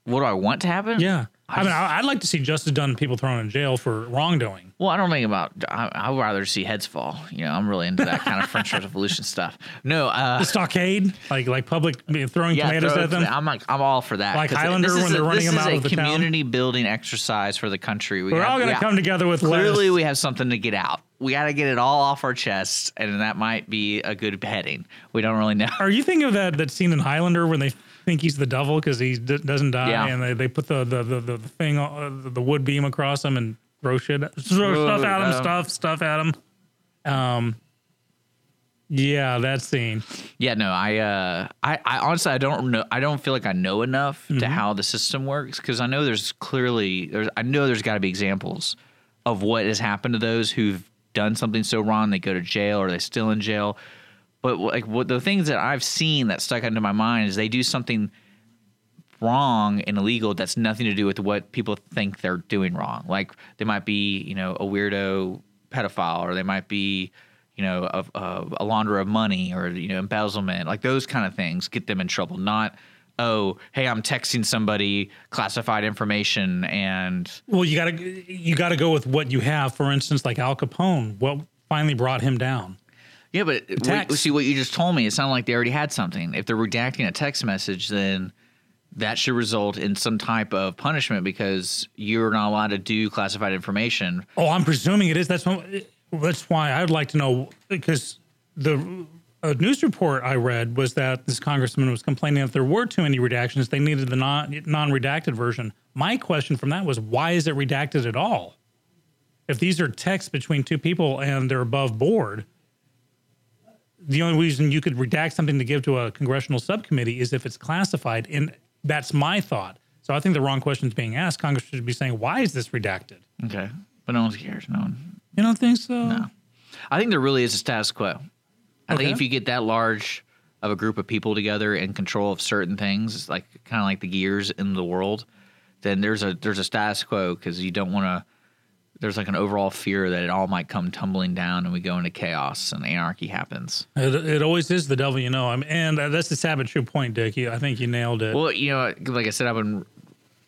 What do I want to happen? Yeah, I, mean, I, I'd like to see justice done. and People thrown in jail for wrongdoing. Well, I don't think about. I, I would rather see heads fall. You know, I'm really into that kind of French *laughs* Revolution stuff. No, uh, The stockade, like like public I throwing tomatoes throw- at them. I'm like, I'm all for that. Like Highlander when they're a, running them out of the town. community building exercise for the country. We We're got- all going to come together with Clearly, lettuce. we have something to get out. We got to get it all off our chests, and that might be a good heading. We don't really know. Are you thinking of that that scene in Highlander when they think he's the devil because he d- doesn't die Yeah. and they, they put the the, the, the thing uh, the wood beam across him and throw shit throw stuff at him um, stuff stuff at him. Um. Yeah, that scene. Yeah, no, I, uh, I, I honestly, I don't know. I don't feel like I know enough Mm-hmm. to how the system works because I know there's clearly there's I know there's got to be examples of what has happened to those who've done something so wrong they go to jail or they're still in jail. But like what the things that I've seen that stuck into my mind is they do something wrong and illegal that's nothing to do with what people think they're doing wrong. Like they might be, you know, a weirdo pedophile, or they might be, you know, a, a, a launderer of money, or you know, embezzlement. Like those kind of things get them in trouble. Not, oh, hey, I'm texting somebody classified information, and Well, you gotta you gotta go with what you have. For instance, like Al Capone, what finally brought him down? yeah, but see what you just told me. It sounded like they already had something. If they're redacting a text message, then that should result in some type of punishment because you're not allowed to do classified information Oh, I'm presuming it is. That's what, that's why I'd like to know because the a news report I read was that this congressman was complaining that there were too many redactions, they needed the non non redacted version. My question from that was why is it redacted at all? If these are texts between two people and they're above board, the only reason you could redact something to give to a congressional subcommittee is if it's classified. And that's my thought. So I think the wrong question is being asked. Congress should be saying, why is this redacted? Okay. But no one cares. No one. You don't think so? No. I think there really is a status quo. I Okay. think if you get that large of a group of people together in control of certain things, like kind of like the gears in the world, then there's a there's a status quo because you don't want to. There's like an overall fear that it all might come tumbling down and we go into chaos and anarchy happens. It, it always is the devil you know. I mean, and that's the sad but true point, Dick. You, I think you nailed it. Well, you know, like I said, I've been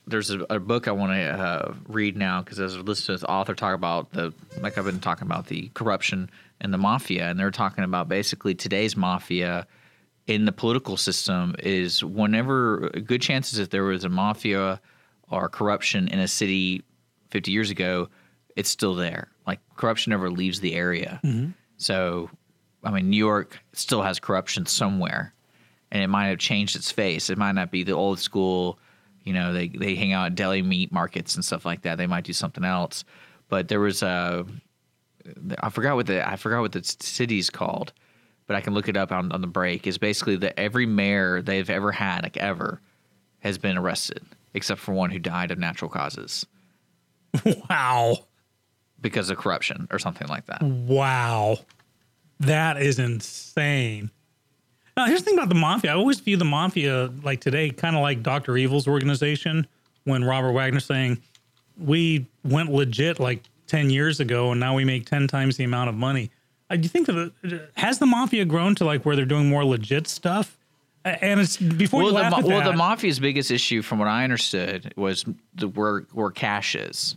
there's a, a book I want to uh, read now because I was listening to this author talk about the like I've been talking about the corruption and the mafia, and they're talking about basically today's mafia in the political system is whenever good chances if there was a mafia or corruption in a city 50 years ago, it's still there. Like corruption never leaves the area. Mm-hmm. So, I mean, New York still has corruption somewhere, and it might have changed its face. It might not be the old school, you know, they they hang out at deli meat markets and stuff like that. They might do something else. But there was a, I forgot what the I forgot what the city's called, but I can look it up on, on the break. Is basically that every mayor they've ever had, like ever, has been arrested except for one who died of natural causes *laughs* wow. because of corruption or something like that. Wow. That is insane. Now, here's the thing about the mafia. I always view the mafia like today, kind of like Dr. Evil's organization when Robert Wagner saying, we went legit like 10 years ago and now we make 10 times the amount of money. Uh, do you think that it- has the mafia grown to like where they're doing more legit stuff? And it's before well, you the, laugh ma- at well, that, the mafia's biggest issue, from what I understood, was the where where cash is.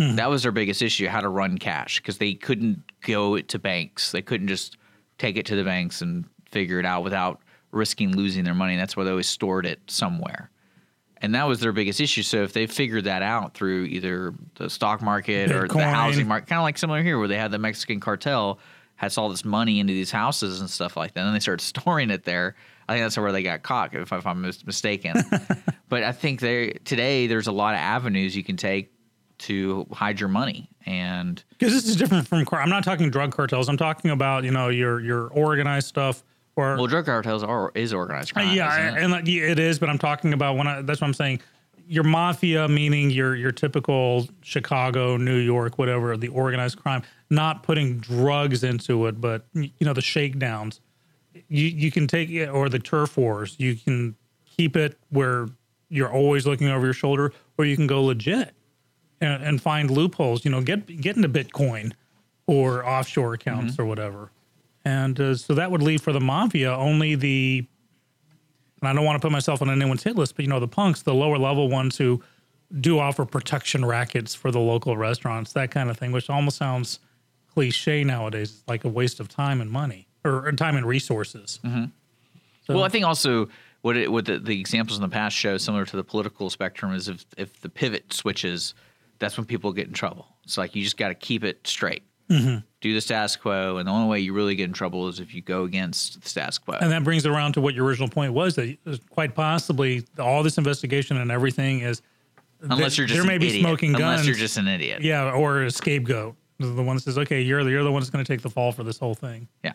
Hmm. That was their biggest issue: how to run cash, because they couldn't go it to banks. They couldn't just take it to the banks and figure it out without risking losing their money. That's why they always stored it somewhere. And that was their biggest issue. So if they figured that out through either the stock market or the housing market, kind of like similar here, where they had the Mexican cartel has all this money into these houses and stuff like that, and they started *laughs* storing it there. I think that's where they got caught, if, if I'm mis- mistaken. *laughs* but I think they today there's a lot of avenues you can take to hide your money, and because this is different from I'm not talking drug cartels. I'm talking about, you know, your your organized stuff or well, drug cartels are is organized crime. Yeah, it? and like, yeah, it is, but I'm talking about when I, that's what I'm saying. Your mafia, meaning your your typical Chicago, New York, whatever, the organized crime, not putting drugs into it, but you know the shakedowns. You you can take it or the turf wars. You can keep it where you're always looking over your shoulder, or you can go legit and, and find loopholes. You know, get get into Bitcoin or offshore accounts mm-hmm. or whatever. And uh, so that would leave for the mafia only the. And I don't want to put myself on anyone's hit list, but you know the punks, the lower level ones who do offer protection rackets for the local restaurants, that kind of thing, which almost sounds cliche nowadays, It's like a waste of time and money or, or time and resources. So- Well, I think also what it, what the, the examples in the past show, similar to the political spectrum, is if if the pivot switches, that's when people get in trouble. It's like you just got to keep it straight. Mm-hmm. Do the status quo, and the only way you really get in trouble is if you go against the status quo. And that brings it around to what your original point was that quite possibly all this investigation and everything is Unless you're just there may an be idiot. smoking Unless guns. you're just an idiot. yeah, or a scapegoat. The one that says, "Okay, you're the, you're the one that's going to take the fall for this whole thing." Yeah.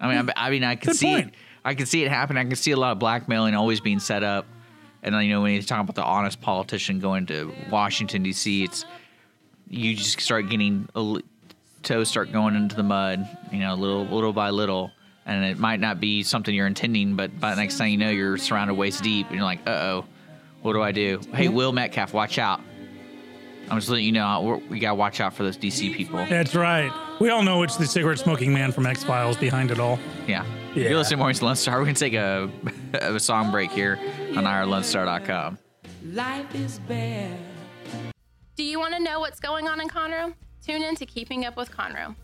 I mean, I, I mean, I can Good see, point. I can see it happen. I can see a lot of blackmailing always being set up. And then, you know, when you talk about the honest politician going to Washington D.C., it's you just start getting a toes start going into the mud, you know, little little by little, and it might not be something you're intending, but by the next thing you know, you're surrounded waist deep, and you're like, uh oh, what do I do? Hey, Will Metcalf, watch out! I'm just letting you know we're, we gotta watch out for those DC people. That's right. We all know it's the cigarette smoking man from X Files behind it all. Yeah. Yeah. You're listening to Mornings Lone Star. We're going to take a, *laughs* a song break here on IreLoneStar.com. Life is bare. Do you want to know what's going on in Conroe? Tune in to Keeping Up with Conroe.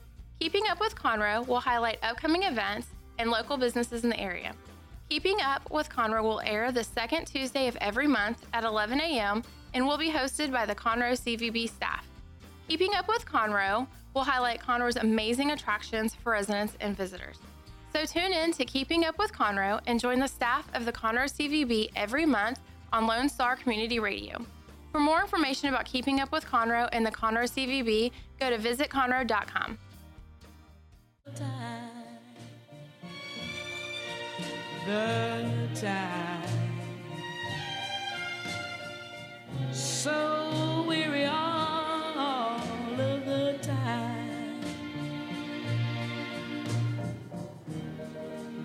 Keeping Up with Conroe will highlight upcoming events and local businesses in the area. Keeping Up with Conroe will air the second Tuesday of every month at 11 a.m. and will be hosted by the Conroe CVB staff. Keeping Up with Conroe will highlight Conroe's amazing attractions for residents and visitors. So tune in to Keeping Up with Conroe and join the staff of the Conroe CVB every month on Lone Star Community Radio. For more information about Keeping Up with Conroe and the Conroe CVB, go to visitconroe.com. the time. So weary all of the time.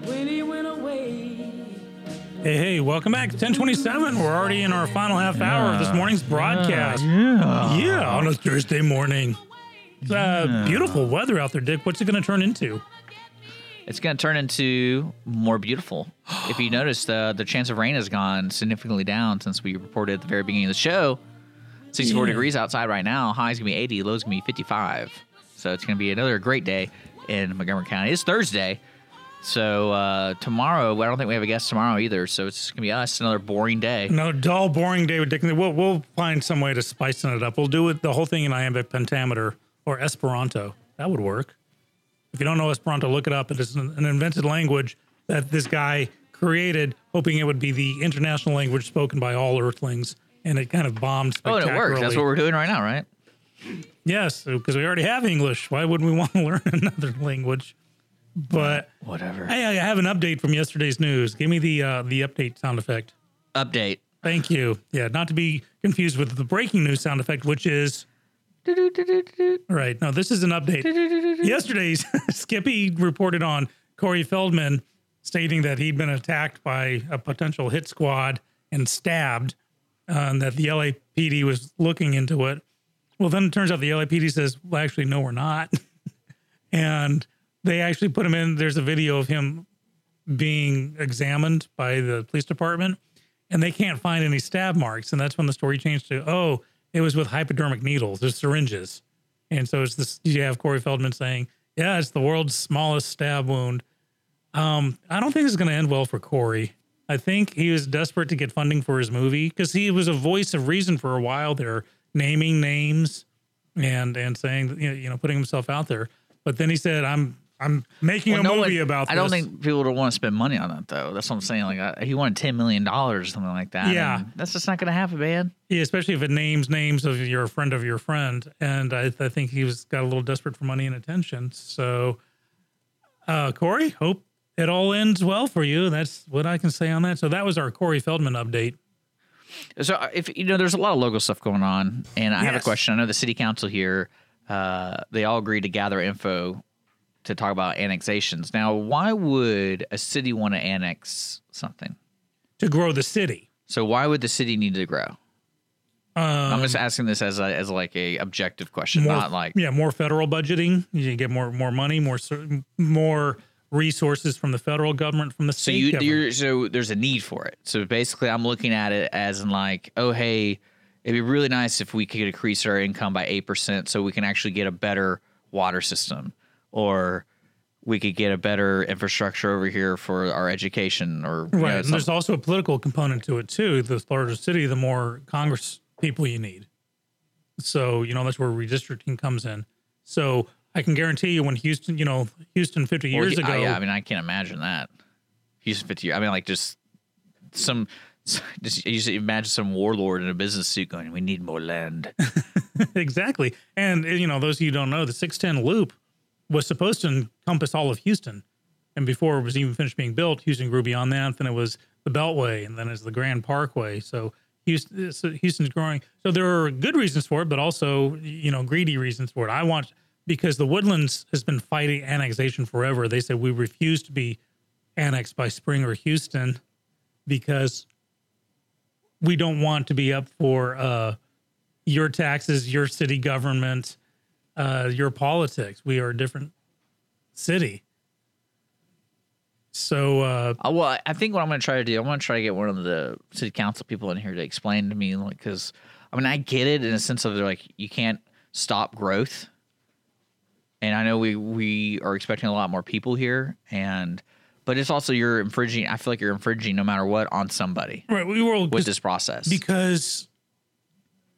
When he went away. Hey, hey, welcome back. 1027. We're already in our final half hour of this morning's broadcast. Yeah. Yeah, on a Thursday morning. Uh, Beautiful weather out there, Dick. What's it going to turn into? It's going to turn into more beautiful. if you *gasps* notice, uh, the chance of rain has gone significantly down since we reported at the very beginning of the show. 64 Yeah. degrees outside right now. High's going to be 80, low's going to be 55. So it's going to be another great day in Montgomery County. It's Thursday. So uh, tomorrow, I don't think we have a guest tomorrow either. So it's going to be us, another boring day. No, dull, boring day with Dick. We'll, we'll find some way to spice it up. We'll do it the whole thing in iambic pentameter or Esperanto. That would work. If you don't know Esperanto, look it up. It is an, invented language that this guy created, hoping it would be the international language spoken by all Earthlings, and it kind of bombed. Oh, and it works. That's what we're doing right now, right? Yes, because we already have English. Why wouldn't we *laughs* want to learn another language? But Whatever. hey, I have an update from yesterday's news. Give me the uh, the update sound effect. Update. Thank you. Yeah, not to be confused with the breaking news sound effect, which is right. No, this is an update. Yesterday's *laughs* Skippy reported on Corey Feldman stating that he'd been attacked by a potential hit squad and stabbed, uh, and that the LAPD was looking into it. Well, then it turns out the LAPD says, "Well, actually, no, we're not," *laughs* and they actually put him in. There's a video of him being examined by the police department and they can't find any stab marks. And that's when the story changed to, oh, it was with hypodermic needles, there's syringes. And so it's this, you have Corey Feldman saying, yeah, it's the world's smallest stab wound. Um, I don't think it's going to end well for Corey. I think he was desperate to get funding for his movie because he was a voice of reason for a while there, naming names and and saying you know, you know putting himself out there. But then he said, "I'm I'm making Well, a no movie one- about." I don't this." think people would want to spend money on that though. That's what I'm saying. Like he wanted ten million dollars or something like that. Yeah. that's just not going to happen, man. Yeah, especially if it names names of your friend of your friend. And I, I think he was got a little desperate for money and attention. So, uh, Corey, hope it all ends well for you. That's what I can say on that. So that was our Corey Feldman update. So uh, if you know, there's a lot of local stuff going on, and I have a question. I know the city council here, uh, they all agreed to gather info to talk about annexations. Now, why would a city want to annex something? To grow the city. So why would the city need to grow? I'm Um, just asking this as a, as like a objective question, more, not like yeah, more federal budgeting. You get more more money, more more resources from the federal government, from the So state you government. you're so there's a need for it. So basically, I'm looking at it as in like, oh hey, it'd be really nice if we could increase our income by eight percent, so we can actually get a better water system, or we could get a better infrastructure over here for our education, or you know, right. and there's also a political component to it too. The larger city, the more Congress people you need. So you know that's where redistricting comes in. So I can guarantee you, when Houston, you know, Houston 50 Or, years ago, yeah, I mean, I can't imagine that. Houston fifty years. I mean, like just some. *laughs* Just you just imagine some warlord in a business suit going, "We need more land." *laughs* exactly. And you know, those of you who don't know, the 610 loop was supposed to encompass all of Houston. And before it was even finished being built, Houston grew beyond that. Then it was the Beltway, and then it's the Grand Parkway. So Houston, Houston's growing. So there are good reasons for it, but also you know greedy reasons for it. I want because the Woodlands has been fighting annexation forever. They said we refuse to be annexed by Spring or Houston because we don't want to be up for uh, your taxes, your city government, uh, your politics. We are a different city. So uh, Uh, well, I- think what I'm going to try to do, I'm going to try to get one of the city council people in here to explain to me, like, because I mean, I get it in a sense of they're like, you can't stop growth, and I know we we are expecting a lot more people here, and but it's also you're infringing. I feel like you're infringing no matter what on somebody right, we will with this process. because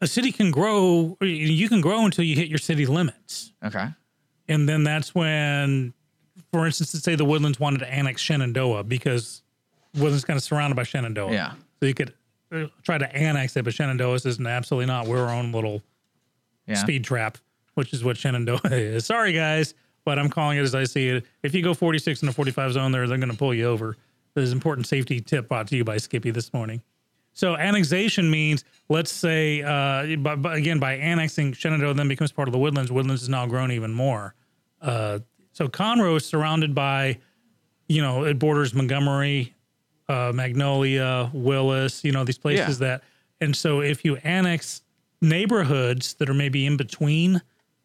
a city can grow. You can grow until you hit your city limits, okay, and then that's when, for instance, let's say the Woodlands wanted to annex Shenandoah because Woodlands kind of surrounded by Shenandoah. Yeah. so you could uh, try to annex it, but Shenandoah says "No, absolutely not. We're our own little yeah, speed trap, which is what Shenandoah *laughs* is. Sorry, guys, but I'm calling it as I see it. If you go 46 in a 45 zone there, they're going to pull you over. This is an important safety tip brought to you by Skippy this morning. So annexation means, let's say, uh, but, but again, by annexing Shenandoah, then becomes part of the Woodlands. Woodlands has now grown even more. Uh, so Conroe is surrounded by, you know, it borders Montgomery, uh, Magnolia, Willis, you know, these places that, and so if you annex neighborhoods that are maybe in between,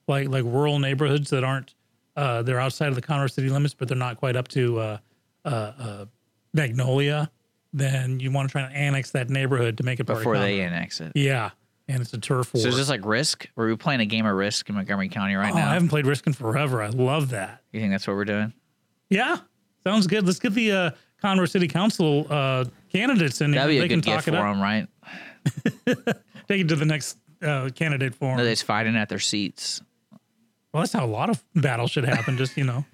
like like rural neighborhoods that aren't, uh, they're outside of the Conroe city limits, but they're not quite up to uh, uh, uh, Magnolia, then you want to try to annex that neighborhood to make it part before of they Conroe. annex it. Yeah, and it's a turf war. So is this like Risk? Were we playing a game of Risk in Montgomery County right oh, now? I haven't played Risk in forever. I love that. you think that's what we're doing? Yeah, sounds good. Let's get the uh, Conroe City Council uh, candidates in That'd here. be They a can good talk gift it for up. them, right? *laughs* Take it to the next uh, candidate forum. They're just fighting at their seats. well, that's how a lot of battles should happen. Just you know,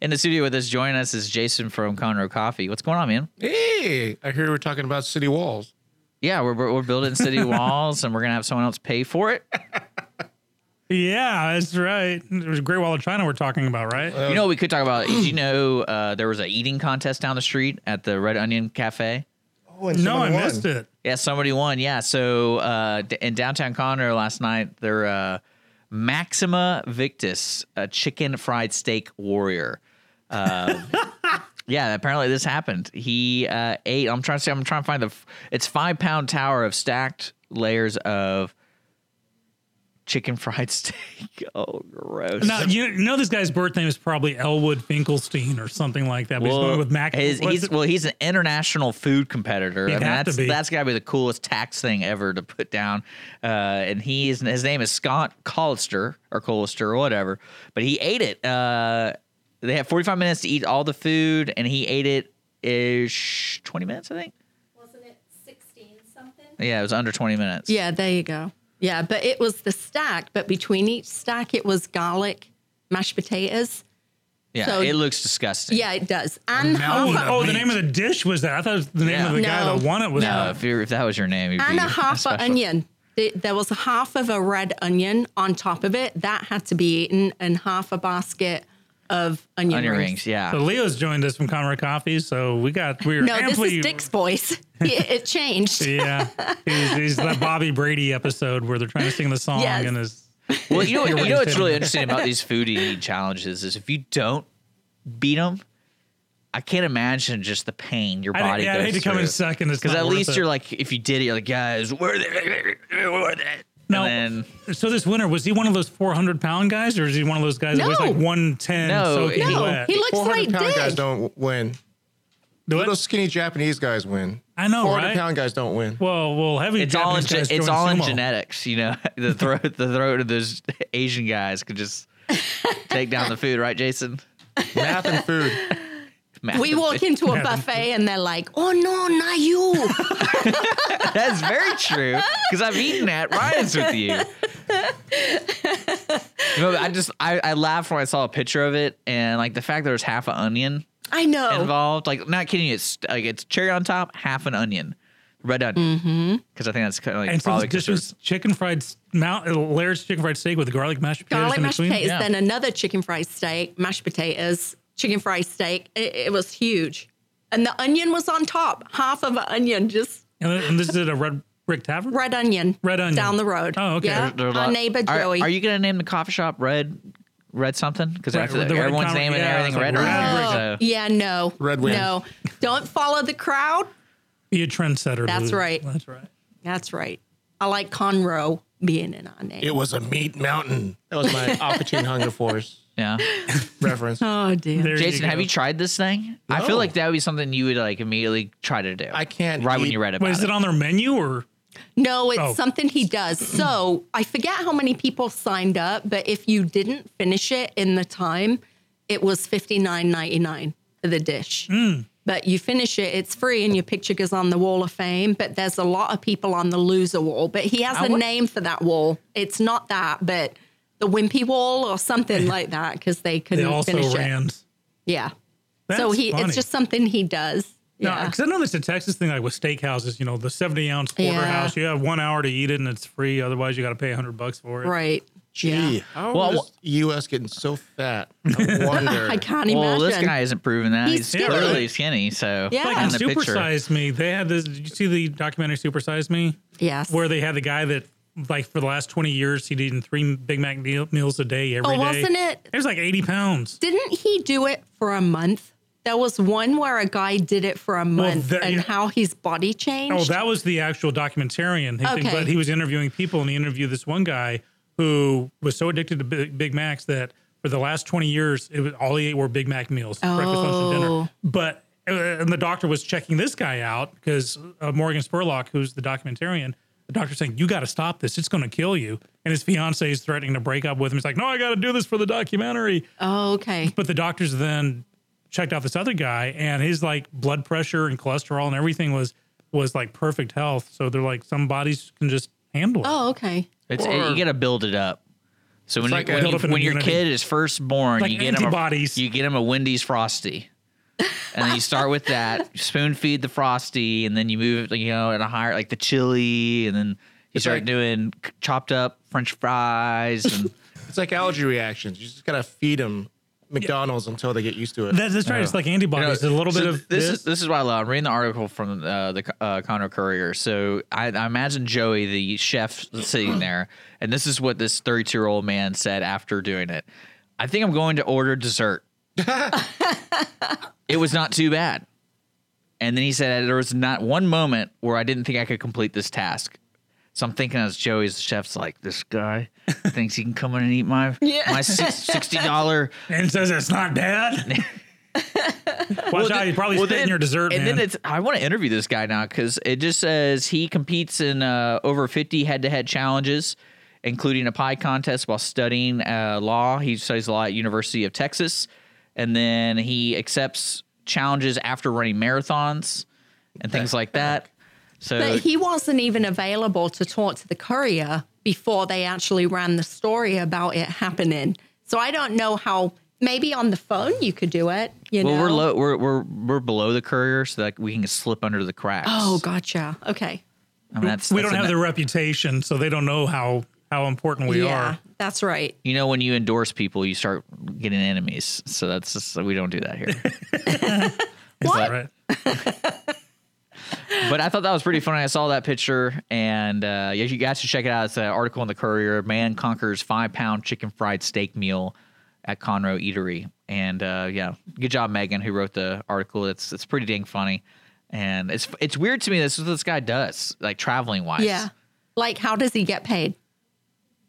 In the studio with us, joining us is Jason from Conroe Coffee. What's going on, man? Hey, I hear we're talking about city walls. Yeah, we're, we're, we're building city *laughs* walls and we're going to have someone else pay for it. yeah, that's right. It was a Great Wall of China we're talking about, right? you know, what we could talk about. Did you know uh, there was an eating contest down the street at the Red Onion Cafe? Oh, and no, I someone won. missed it. Yeah, somebody won. Yeah, so uh, d- in downtown Conroe last night, their uh, Maxima Victus, a chicken fried steak warrior. Uh, *laughs* yeah, apparently this happened. He uh, ate. I'm trying to say. I'm trying to find the. It's five pound tower of stacked layers of chicken fried *laughs* steak. Oh, gross. Now you know this guy's birth name is probably Elwood Finkelstein or something like that. But he's going with Mac. his- what's he's, well, he's an international food competitor. I mean, have to that's be. that's got to be the coolest tax thing ever to put down. Uh, and is. his name is Scott Collister or Collister or whatever. But he ate it. Uh, they had 45 minutes to eat all the food, and he ate it ish 20 minutes, I think. Wasn't it 16 something? Yeah, it was under 20 minutes. Yeah, there you go. Yeah, but it was the stack, but between each stack, it was garlic, mashed potatoes. yeah. so- it looks disgusting. Yeah, it does. And Oh, half, the, oh, the name of the dish was that. I thought it was the name Yeah. of the guy that won it was. No, if, you're, if that was your name, you'd and be a half special. an onion. There- There was a half of a red onion on top of it. That had to be eaten, and half a basket of onion, onion rings. rings. Yeah. So Leo's joined us from Conroe Coffee, so we got we're No, this is Dick's voice. *laughs* it, it changed. Yeah, he's, he's that Bobby Brady episode where they're trying to sing the song Yes. and his. Well, you know, You're you know what's really interesting about these food eating challenges is if you don't beat them, I can't imagine just the pain your I- body yeah, I'd goes hate to come in second. Because at least it. you're like, if you did it, you're like, guys, worth it, worth it. No. And then So this winner was he one of those 400 pound guys, or is he one of those guys that weighs like 110? No, soaking he- wet? He looks 400 like pound guys don't win. Do it? Skinny Japanese guys win. I know, 400 right? pound guys don't win. Well, well, heavy. it's all in Japanese ge- guys it's join all in genetics, you know. *laughs* the throat the throat of those Asian guys could just *laughs* take down the food, right, Jason? Math and food. *laughs* Math We walk into a buffet and they're like, "Oh no, not you!" *laughs* That's very true because I've eaten at Ryan's with you. You know, I just I, I laughed when I saw a picture of it and like the fact there was half an onion I know. involved. Like not kidding, you, it's like it's cherry on top, half an onion, red onion. Mm-hmm. Because I think that's kind of like And so probably this was chicken fried s- mount uh, Laird's chicken fried steak with garlic mashed potatoes Garlic in mashed between. potatoes, Yeah. then another chicken fried steak, mashed potatoes, chicken fried steak. It, it was huge, and the onion was on top. Half of an onion, just And, and this is at a red brick tavern. red onion. Red onion. down the road. Oh, okay. Yeah, There are our neighbor are, Joey. Are you gonna name the coffee shop Red Red something? Because after the that, everyone's Con- naming yeah, everything it's like red Red around. Brick. So. yeah, no, Red wins. no. Don't follow the crowd. Be a trendsetter. That's dude. right. That's right. That's right. I like Conroe being in our name. It was a meat mountain. That was my Aqua Teen *laughs* Hunger Force Yeah. *laughs* reference. oh dear. There Jason, have you tried this thing? I No. feel like that would be something you would like immediately try to do. I can't Right when eat- you read about Wait, is it. it on their menu or? No, it's Oh. something he does. So I forget how many people signed up, but if you didn't finish it in the time, it was fifty nine ninety nine for the dish. Hmm. But you finish it, it's free, and your picture goes on the wall of fame. But there's a lot of people on the loser wall. But he has a name for that wall. It's not that, but the wimpy wall or something like that, because they They couldn't also finish it. ran. Yeah. That's so he, funny. it's just something he does. No, Yeah. because I know there's a Texas thing like with steakhouses. You know, the 70 ounce Yeah. porterhouse. You have one hour to eat it and it's free. Otherwise, you got to pay 100 bucks for it. right. Gee, Yeah. how Well, is U.S. getting so fat? *laughs* I wonder. *laughs* I can't well, imagine. Well, this guy isn't proving that. He's He's, skinny. clearly skinny. So Yeah. Like in in the Super picture. Size Me, they had this. Did you see the documentary Super Size Me? yes. Where they had the guy that, like, for the last 20 years, he'd eaten three Big Mac meal, meals a day every oh, day. wasn't it? It was like 80 pounds. Didn't he do it for a month? There was one where a guy did it for a month that- and how his body changed. Oh, that was the actual documentarian. Okay. But he was interviewing people, and he interviewed this one guy who was so addicted to Big, Big Macs that for the last 20 years, it was all he ate were Big Mac meals, breakfast, lunch, and dinner. Oh. But uh, and the doctor was checking this guy out because uh, Morgan Spurlock, who's the documentarian, the doctor's saying, "You got to stop this. It's going to kill you." And his fiance is threatening to break up with him. He's like, "No, I got to do this for the documentary." oh, okay. But the doctors then checked out this other guy, and his like blood pressure and cholesterol and everything was was like perfect health. So they're like, some bodies can just handle it. Oh, okay. It's, Or- you got to build it up. So when, like you, a- when, you- Build up an when your kid is first born, Like you get antibodies. him a, you get him a Wendy's Frosty. And then you start with that, *laughs* spoon feed the Frosty, and then you move, it, you know, at a higher, like the chili, and then you It's start like- doing chopped up French fries. And *laughs* It's like allergy reactions. You just gotta feed them McDonald's until they get used to it. That's, that's right. It's like You know, antibodies. a little so bit of this, this. is this is what I love. I'm reading the article from uh, the uh, Conroe Courier. So I, I imagine Joey, the chef, sitting *clears throat* there, and this is what this 32 year old man said after doing it. I think I'm going to order dessert. It was not too bad. And then he said there was not one moment where I didn't think I could complete this task. So I'm thinking as Joey's the chef's like, this guy *laughs* thinks he can come in and eat my my sixty dollar *laughs* and says it's not bad. *laughs* Watch out, you probably well, spit in your dessert, And man. then it's I want to interview this guy now because it just says he competes in uh, over 50 head-to-head challenges, including a pie contest while studying uh, law. He studies law at University of Texas, and then he accepts challenges after running marathons and things like that. So But he wasn't even available to talk to the courier before they actually ran the story about it happening. So I don't know how. Maybe on the phone you could do it. You well, know. we're low, we're we're we're below the courier, so that we can slip under the cracks. Oh, gotcha. Okay. I mean, that's, we that's don't a- have the reputation, so they don't know how how important we yeah, are. That's right. you know, when you endorse people, you start getting enemies. So that's just we don't do that here. Is that right? but I thought that was pretty funny. I saw that picture, and uh, yeah, you guys should check it out. It's an article in the Courier. Man conquers five pound chicken fried steak meal at Conroe Eatery, And uh, yeah, good job, Megan, who wrote the article. It's it's pretty dang funny, and it's it's weird to me. This is what this guy does, like traveling wise. Yeah. Like, how does he get paid?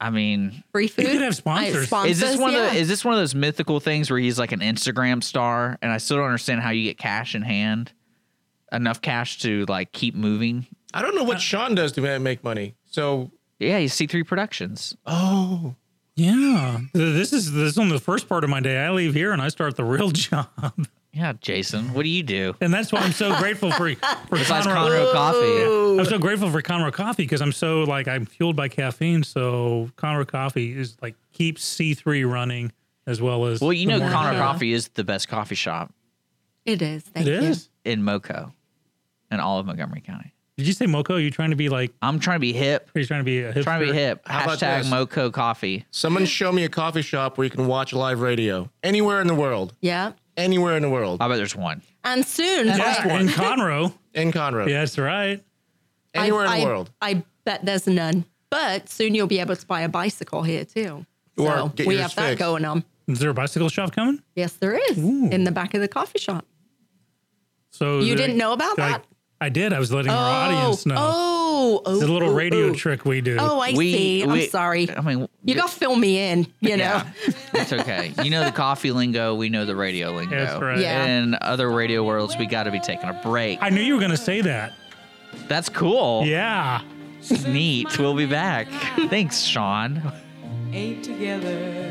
I mean, Free food? could have sponsors. Uh, is this one yeah. of the, is this one of those mythical things where he's like an Instagram star, and I still don't understand how you get cash in hand, enough cash to like keep moving. I don't know what Sean does to make money. So, Yeah, he's C three Productions. oh, Yeah, this is this is on the first part of my day. I leave here and I start the real *laughs* job, Yeah, Jason, what do you do? and that's why I'm so grateful for for *laughs* Besides Conroe. Conroe Coffee. I'm so grateful for Conroe Coffee because I'm so like I'm fueled by caffeine. So Conroe Coffee is like keeps C3 running as well as Well, you know, morning Connor show. Coffee is the best coffee shop It is. It you. is. in Moco, in all of Montgomery County. Did you say Moco? Are you trying to be like? I'm trying to be hip. Are you trying to be a hipster? Trying to be hip. How Hashtag this? Moco Coffee. someone show me a coffee shop where you can watch live radio anywhere in the world. Yeah. Anywhere in the world. I bet there's one. And soon, Yes, one. in Conroe. *laughs* In Conroe. Yeah, that's right. Anywhere I, in the I- world. I bet there's none. But soon you'll be able to buy a bicycle here too. Or So get we yours have that going on. Is there a bicycle shop coming? Yes, there is in the back of the coffee shop. So You didn't know about that? I did. I was letting our audience know. Oh, oh, it's a little oh, radio oh. trick we do. Oh, I see. I'm sorry. I mean, You got to fill me in, you know? yeah, *laughs* it's okay. You know the coffee lingo. We know the radio lingo. That's right. Yeah. In other radio worlds, we got to be taking a break. I knew you were going to say that. That's cool. Yeah. Neat. We'll be back. Thanks, Sean. ain't together.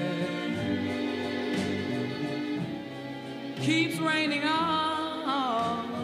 Keeps raining on.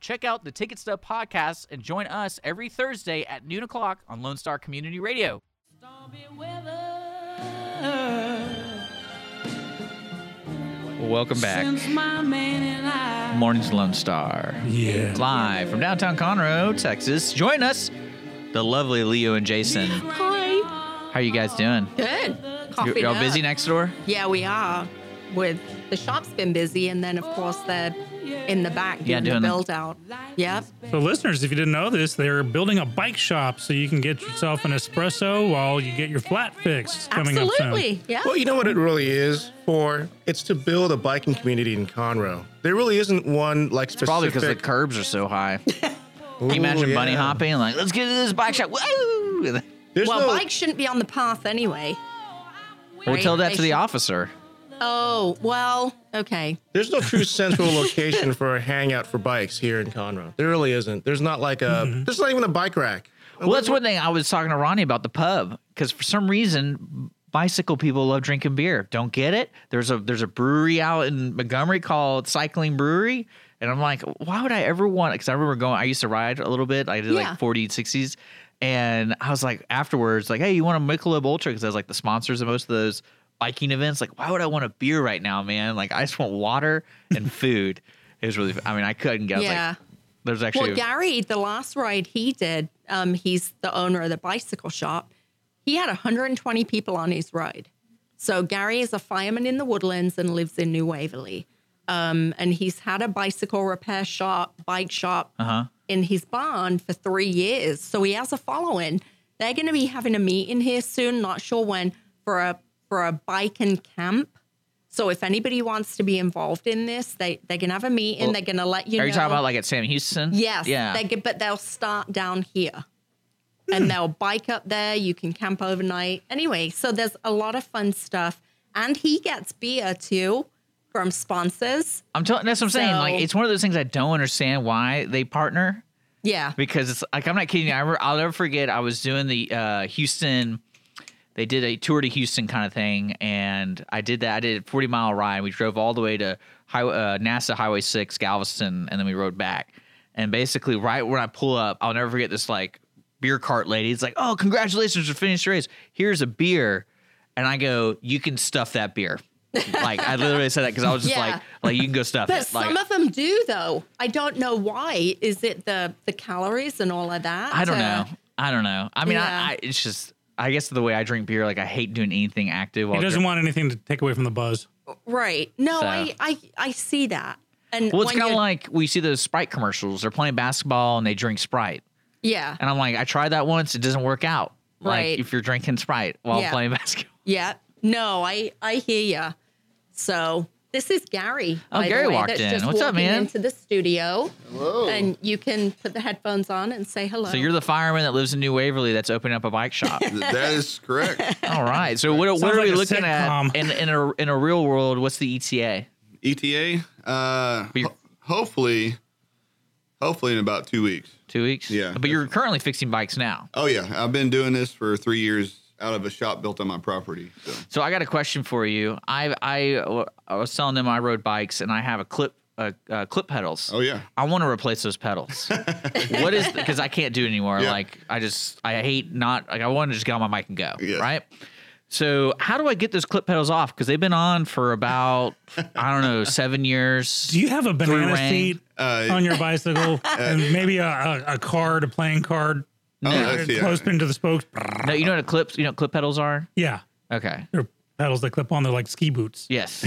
check out the Ticket Stub podcast and join us every Thursday at noon o'clock on Lone Star Community Radio. Welcome back. Since my man and I Morning's Lone Star. Yeah. Live from downtown Conroe, Texas. Join us, the lovely Leo and Jason. Hi. How are you guys doing? Good. You- Coffee Y'all up. busy next door? Yeah, we are. With the shop's been busy, and then of course they're in the back Yeah, doing, doing the the- build out. Yep. So, listeners, if you didn't know this, they're building a bike shop so you can get yourself an espresso while you get your flat fixed coming up soon. Absolutely. Yeah. Well, you know what it really is for? It's to build a biking community in Conroe. There really isn't one like specific. Probably because the curbs are so high. *laughs* Can Ooh, you imagine bunny yeah. hopping? Like, let's get to this bike shop. Woo! There's well, no, bikes shouldn't be on the path anyway. We'll Right, tell that they to the should- officer. Oh, well, okay. There's no true central location for a hangout for bikes here in Conroe. There really isn't. There's not like a. Mm-hmm. There's not even a bike rack. Well, that's one thing I was talking to Ronnie about the pub because for some reason bicycle people love drinking beer. Don't get it? There's a there's a brewery out in Montgomery called Cycling Brewery, and I'm like, why would I ever want? Because I remember going. I used to ride a little bit. I did Yeah. like 40, 60s, and I was like afterwards, like, hey, you want a Michelob Ultra? Because I was like the sponsors of most of those biking events. Like, why would I want a beer right now, man? Like, I just want water and *laughs* food. It was really. I mean, I couldn't get. Yeah. like, there's actually. Well, Gary, the last ride he did, um, he's the owner of the bicycle shop. He had 120 people on his ride. So Gary is a fireman in the Woodlands and lives in New Waverly. Um, and he's had a bicycle repair shop, bike shop uh-huh. in his barn for three years. So he has a following. They're going to be having a meeting here soon, not sure when, for a for a bike and camp. So if anybody wants to be involved in this, they they're going to have a meeting. Well, they're going to let you know. Are know. you talking about like at Sam Houston? Yes. Yeah. They get, but they'll start down here. And they'll bike up there. You can camp overnight. Anyway, so there's a lot of fun stuff. And he gets beer too from sponsors. I'm telling. That's what I'm saying. Like, it's one of those things I don't understand why they partner Yeah. because it's like I'm not kidding you. I re- I'll never forget. I was doing the uh, Houston. They did a tour to Houston kind of thing, and I did that. I did a 40 mile ride. We drove all the way to highway, uh, NASA Highway Six, Galveston, and then we rode back. And basically, right when I pull up, I'll never forget this like beer cart lady. It's like, "Oh, congratulations for finishing the race. Here's a beer," and I go, "You can stuff that beer." like I literally said that because I was just Yeah. like, like you can go stuff But it. Like, some of them do, though. I don't know why. Is it the the calories and all of that? I don't Uh, know. I don't know. I mean, Yeah. I, I it's just I guess the way I drink beer, like I hate doing anything active. He doesn't drink- want anything to take away from the buzz. Right. No, So- I, I I see that. And Well, it's when kind of you're- like we see those Sprite commercials. They're playing basketball and they drink Sprite, yeah, and I'm like, I tried that once. It doesn't work out. Right. Like if you're drinking Sprite while Yeah. playing *laughs* basketball. yeah. No, I I hear you. So this is Gary. Oh, by the Gary way, walked that's in. Just What's up, man? Into the studio. Hello. And you can put the headphones on and say hello. So you're the fireman that lives in New Waverly that's opening up a bike shop. *laughs* that is correct. All right. So what, what are we like a looking sitcom. at in in a in a real world? What's the ETA? ETA. Uh, ho- hopefully, hopefully in about two weeks. Two weeks. Yeah. But you're currently fixing bikes now. Oh yeah, I've been doing this for three years out of a shop built on my property. So So I got a question for you. I I I was telling them I rode bikes and I have a clip uh, uh, clip pedals. oh yeah, I want to replace those pedals. *laughs* what is because I can't do it anymore. Yeah. Like I just I hate not like I want to just get on my bike and go. Yeah. Right. So how do I get those clip pedals off? Because they've been on for about *laughs* I don't know seven years. Do you have a banana seat Uh, on your bicycle *laughs* and maybe a, a, a card, a playing card, oh, uh, yeah. close pinned to the spokes? No, you know what a clips you know what clip pedals are? Yeah, Okay. they're pedals that clip on. They're like ski boots, Yes.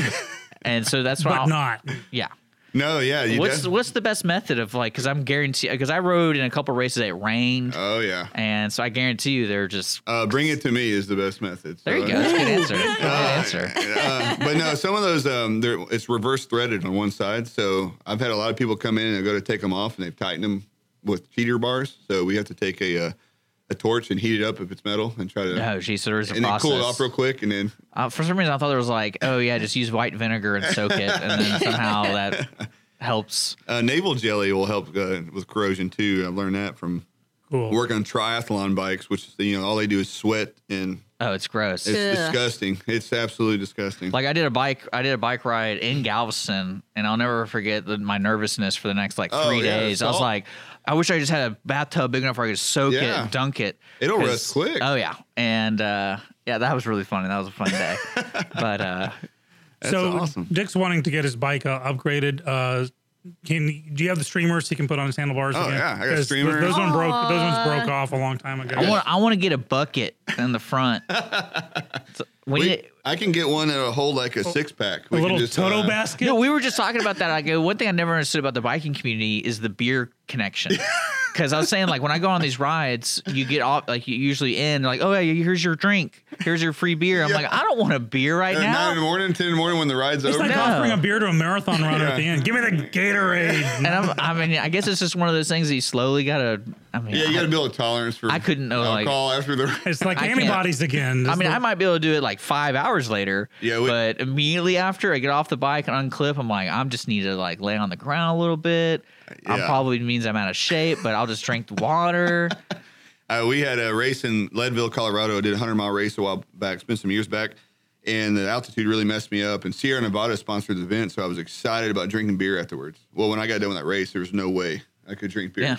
and so that's why but I'll- not. yeah. No, yeah. You What's def- what's the best method of like because I'm guarantee because I rode in a couple races it rained oh yeah. and so I guarantee you they're just Uh, bring it to me is the best method. there you go that's a good *laughs* answer good answer uh, but no, some of those um, they're, it's reverse threaded on one side. So I've had a lot of people come in and go to take them off, and they've tightened them with cheater bars. So we have to take a uh, a torch and heat it up if it's metal, and try to no geez so there's a and then process cool it off real quick, and then uh, for some reason I thought there was like oh yeah just use white vinegar and soak it and then somehow that *laughs* helps uh, naval jelly will help uh, with corrosion too. I've learned that from Cool. working on triathlon bikes, which you know all they do is sweat, and oh it's gross it's Ugh. disgusting. It's absolutely disgusting. like I did a bike I did a bike ride in Galveston and I'll never forget the, my nervousness for the next like Oh, three yeah, days I was salt. like I wish I just had a bathtub big enough where I could soak it Yeah. and dunk it It'll rust quick. Oh yeah, and uh, yeah, that was really funny. That was a fun day. *laughs* but uh, That's so awesome. Dick's wanting to get his bike uh, upgraded. Can do you have the streamers he can put on his handlebars? Oh, again? yeah, I got a 'Cause streamer. Those, those one broke. Those ones broke off a long time ago. I want I want to get a bucket in the front. *laughs* So we We- I can get one that'll hold like a six pack. We a little Toto uh, basket. no, we were just talking about that. I go, one thing I never understood about the biking community is the beer connection. *laughs* Because I was saying, like, when I go on these rides, you get off, like, you usually end, like, oh, yeah, here's your drink. Here's your free beer. I'm Yeah. like, I don't want a beer right now. Nine in the morning, ten in the morning when the ride's over. it's over. like No. offering a beer to a marathon runner Yeah. at the end. Give me the Gatorade. *laughs* And I'm, I mean, I guess it's just one of those things that you slowly got to, I mean, yeah, you got to build a tolerance for. I couldn't know, like- alcohol after the. It's like I antibodies again. I mean, the- I might be able to do it like five hours later. Yeah, we- but immediately after I get off the bike and unclip, I'm like, I'm just need to like lay on the ground a little bit. I'm probably means I'm out of shape, but I'll just drink the water. *laughs* Uh, we had a race in Leadville, Colorado. I did a hundred mile race a while back. It's been some years back, and the altitude really messed me up. And Sierra Nevada sponsored the event, so I was excited about drinking beer afterwards. Well, when I got done with that race, there was no way I could drink beer. Yeah.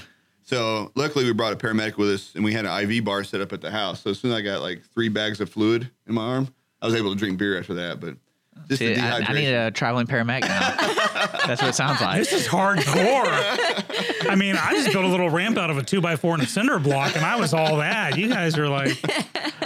So luckily, we brought a paramedic with us, and we had an IV bar set up at the house. So as soon as I got like three bags of fluid in my arm, I was able to drink beer after that. But just See, the I. I need a traveling paramedic now. *laughs* That's what it sounds like. This is hardcore. I mean, I just built a little ramp out of a two by four and a cinder block, and I was all that. You guys are like,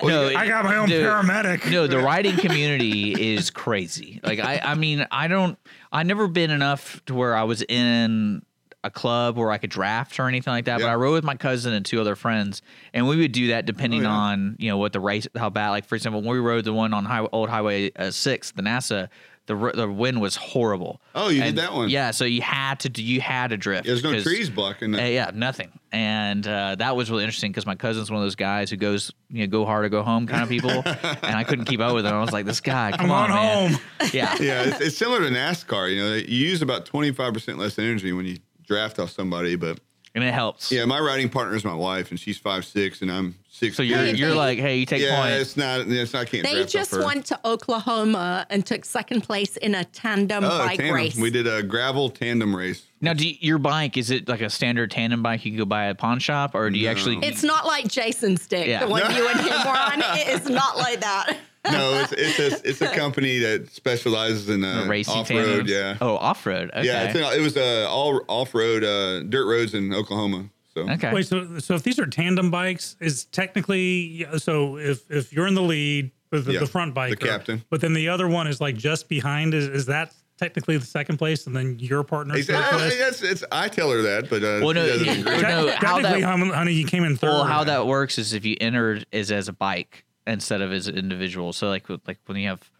No, I got my own dude, paramedic. No, the riding community is crazy. Like I, I mean, I don't. I never been enough to where I was in a club where I could draft or anything like that. But I rode with my cousin and two other friends, and we would do that depending Oh, yeah. on you know what the race, how bad. Like for example, when we rode the one on high, old Highway uh, Six, the NASA. The, the wind was horrible. Oh, you did that one? Yeah, so you had to do, you had to drift. There's no trees blocking. uh, yeah, nothing. And uh, that was really interesting because my cousin's one of those guys who goes, you know, go hard or go home kind of people. *laughs* and I couldn't keep up with him. I was like, this guy, come I'm on, on man. home. *laughs* Yeah. yeah, it's, it's similar to NASCAR. You know, you use about 25% less energy when you draft off somebody. But And it helps. yeah, my riding partner is my wife, and she's five six, and I'm six. So you're Hey, you're they- like, hey, you take yeah, point. it's not. It's not. I can't. They draft just off her. went to Oklahoma and took second place in a tandem Oh, bike tandem. race. We did a gravel tandem race. Now, do you, your bike is it like a standard tandem bike you can go buy at a pawn shop, or do you No. actually? It's not like Jason's stick, Yeah. the one you and him were on. *laughs* It is not like that. No, it's it's a it's a company that specializes in uh, racing off road. Yeah. Oh, off road. Okay. Yeah, it's an, it was uh, all off road uh, dirt roads in Oklahoma. So okay. Wait, so so if these are tandem bikes, is technically so if if you're in the lead with the, Yeah, the front bike, the captain. but then the other one is like just behind, is is that technically the second place, and then your partner Exactly. place? Yes, it's I tell her that, but uh, Well, no, she doesn't you- agree. no, how Technically, that- honey, you came in third. Well, how that works is if you entered is as a bike instead of as an individual. So like like when you have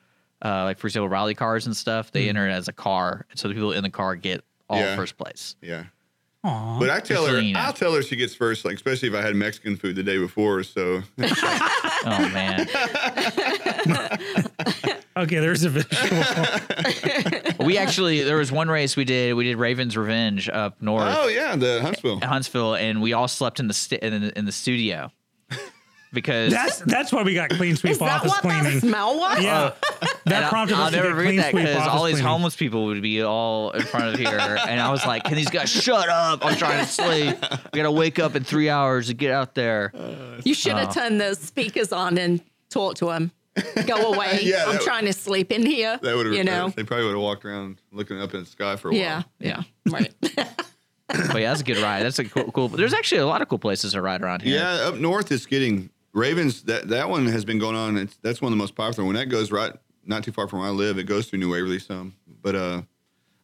uh, like for example rally cars and stuff, they enter it as a car, so the people in the car get all Yeah. first place. Yeah. Aw. But I tell her. I'll tell her she gets first, like especially if I had Mexican food the day before. So *laughs* Oh man, *laughs* Okay, there's a visual. we actually there was one race we did. We did Ravens Revenge up north. oh yeah, the Huntsville. Huntsville, and we all slept in the sti- in, the, in the studio because that's that's why we got clean sweep Is that office what cleaning. that smell was? yeah, uh, that And I- prompted I'll us to never get forget clean that sweep because all these cleaning. homeless people would be all in front of here, and I was like, "Can these guys shut up? I'm trying to sleep. We gotta wake up in three hours to get out there." You should have Oh. turned those speakers on and talked to them. Go *laughs* away. Yeah, I'm trying to sleep in here. That would have, you know. they probably would have walked around looking up in the sky for a while. Yeah, yeah, *laughs* right. But yeah, that's a good ride. That's a cool. cool there's actually a lot of cool places to ride around here. Yeah, up north it's getting Ravens. That that one has been going on. It's, that's one of the most popular. When that goes right, not too far from where I live, it goes through New Waverly some. But uh,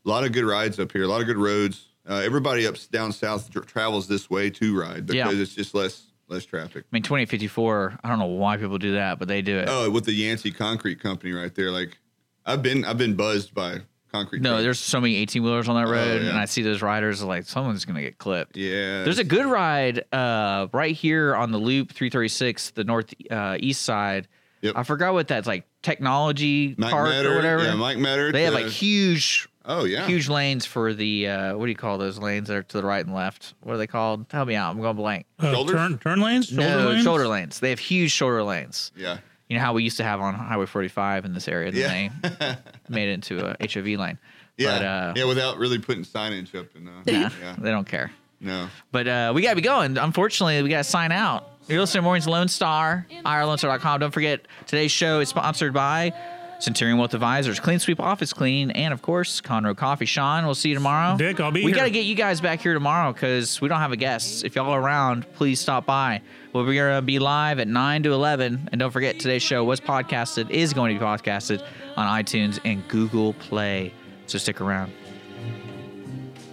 a lot of good rides up here. A lot of good roads. Uh, everybody up down south tr- travels this way to ride because Yeah. it's just less less traffic. I mean, 2054, I don't know why people do that, but they do it. Oh, with the Yancey Concrete Company right there. Like I've been I've been buzzed by concrete. no, trucks. there's so many 18 wheelers on that road, Oh, yeah. and I see those riders like someone's gonna get clipped. yeah. There's a good ride uh, right here on the Loop 336, the north uh, east side. Yep. I forgot what that's like. Technology Mike Park Matter, or whatever. Yeah, Mike Meador. they have like huge, Oh yeah. huge lanes for the uh, what do you call those lanes that are to the right and left? What are they called? Help me out. I'm going blank. Uh, Shoulders? turn turn lanes, shoulder no, lanes. shoulder lanes. They have huge shoulder lanes. Yeah. You know how we used to have on Highway 45 in this area. Then Yeah. they *laughs* made it into a HOV lane. Yeah. But, uh, yeah, without really putting signage up and uh, nah, yeah. they don't care. No. But uh, we got to be going. Unfortunately, we got to sign out. You're listening to Mornings Lone Star, IRLoneStar.com. Don't forget, today's show is sponsored by Centurion Wealth Advisors, Clean Sweep Office Clean, and of course, Conroe Coffee. Sean, we'll see you tomorrow. Dick, I'll be We here. got to get you guys back here tomorrow because we don't have a guest. If y'all are around, please stop by. We're going to be live at 9 to 11. And don't forget, today's show was podcasted, is going to be podcasted on iTunes and Google Play. So stick around.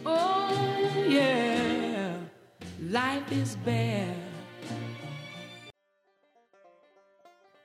Oh, yeah, life is bare.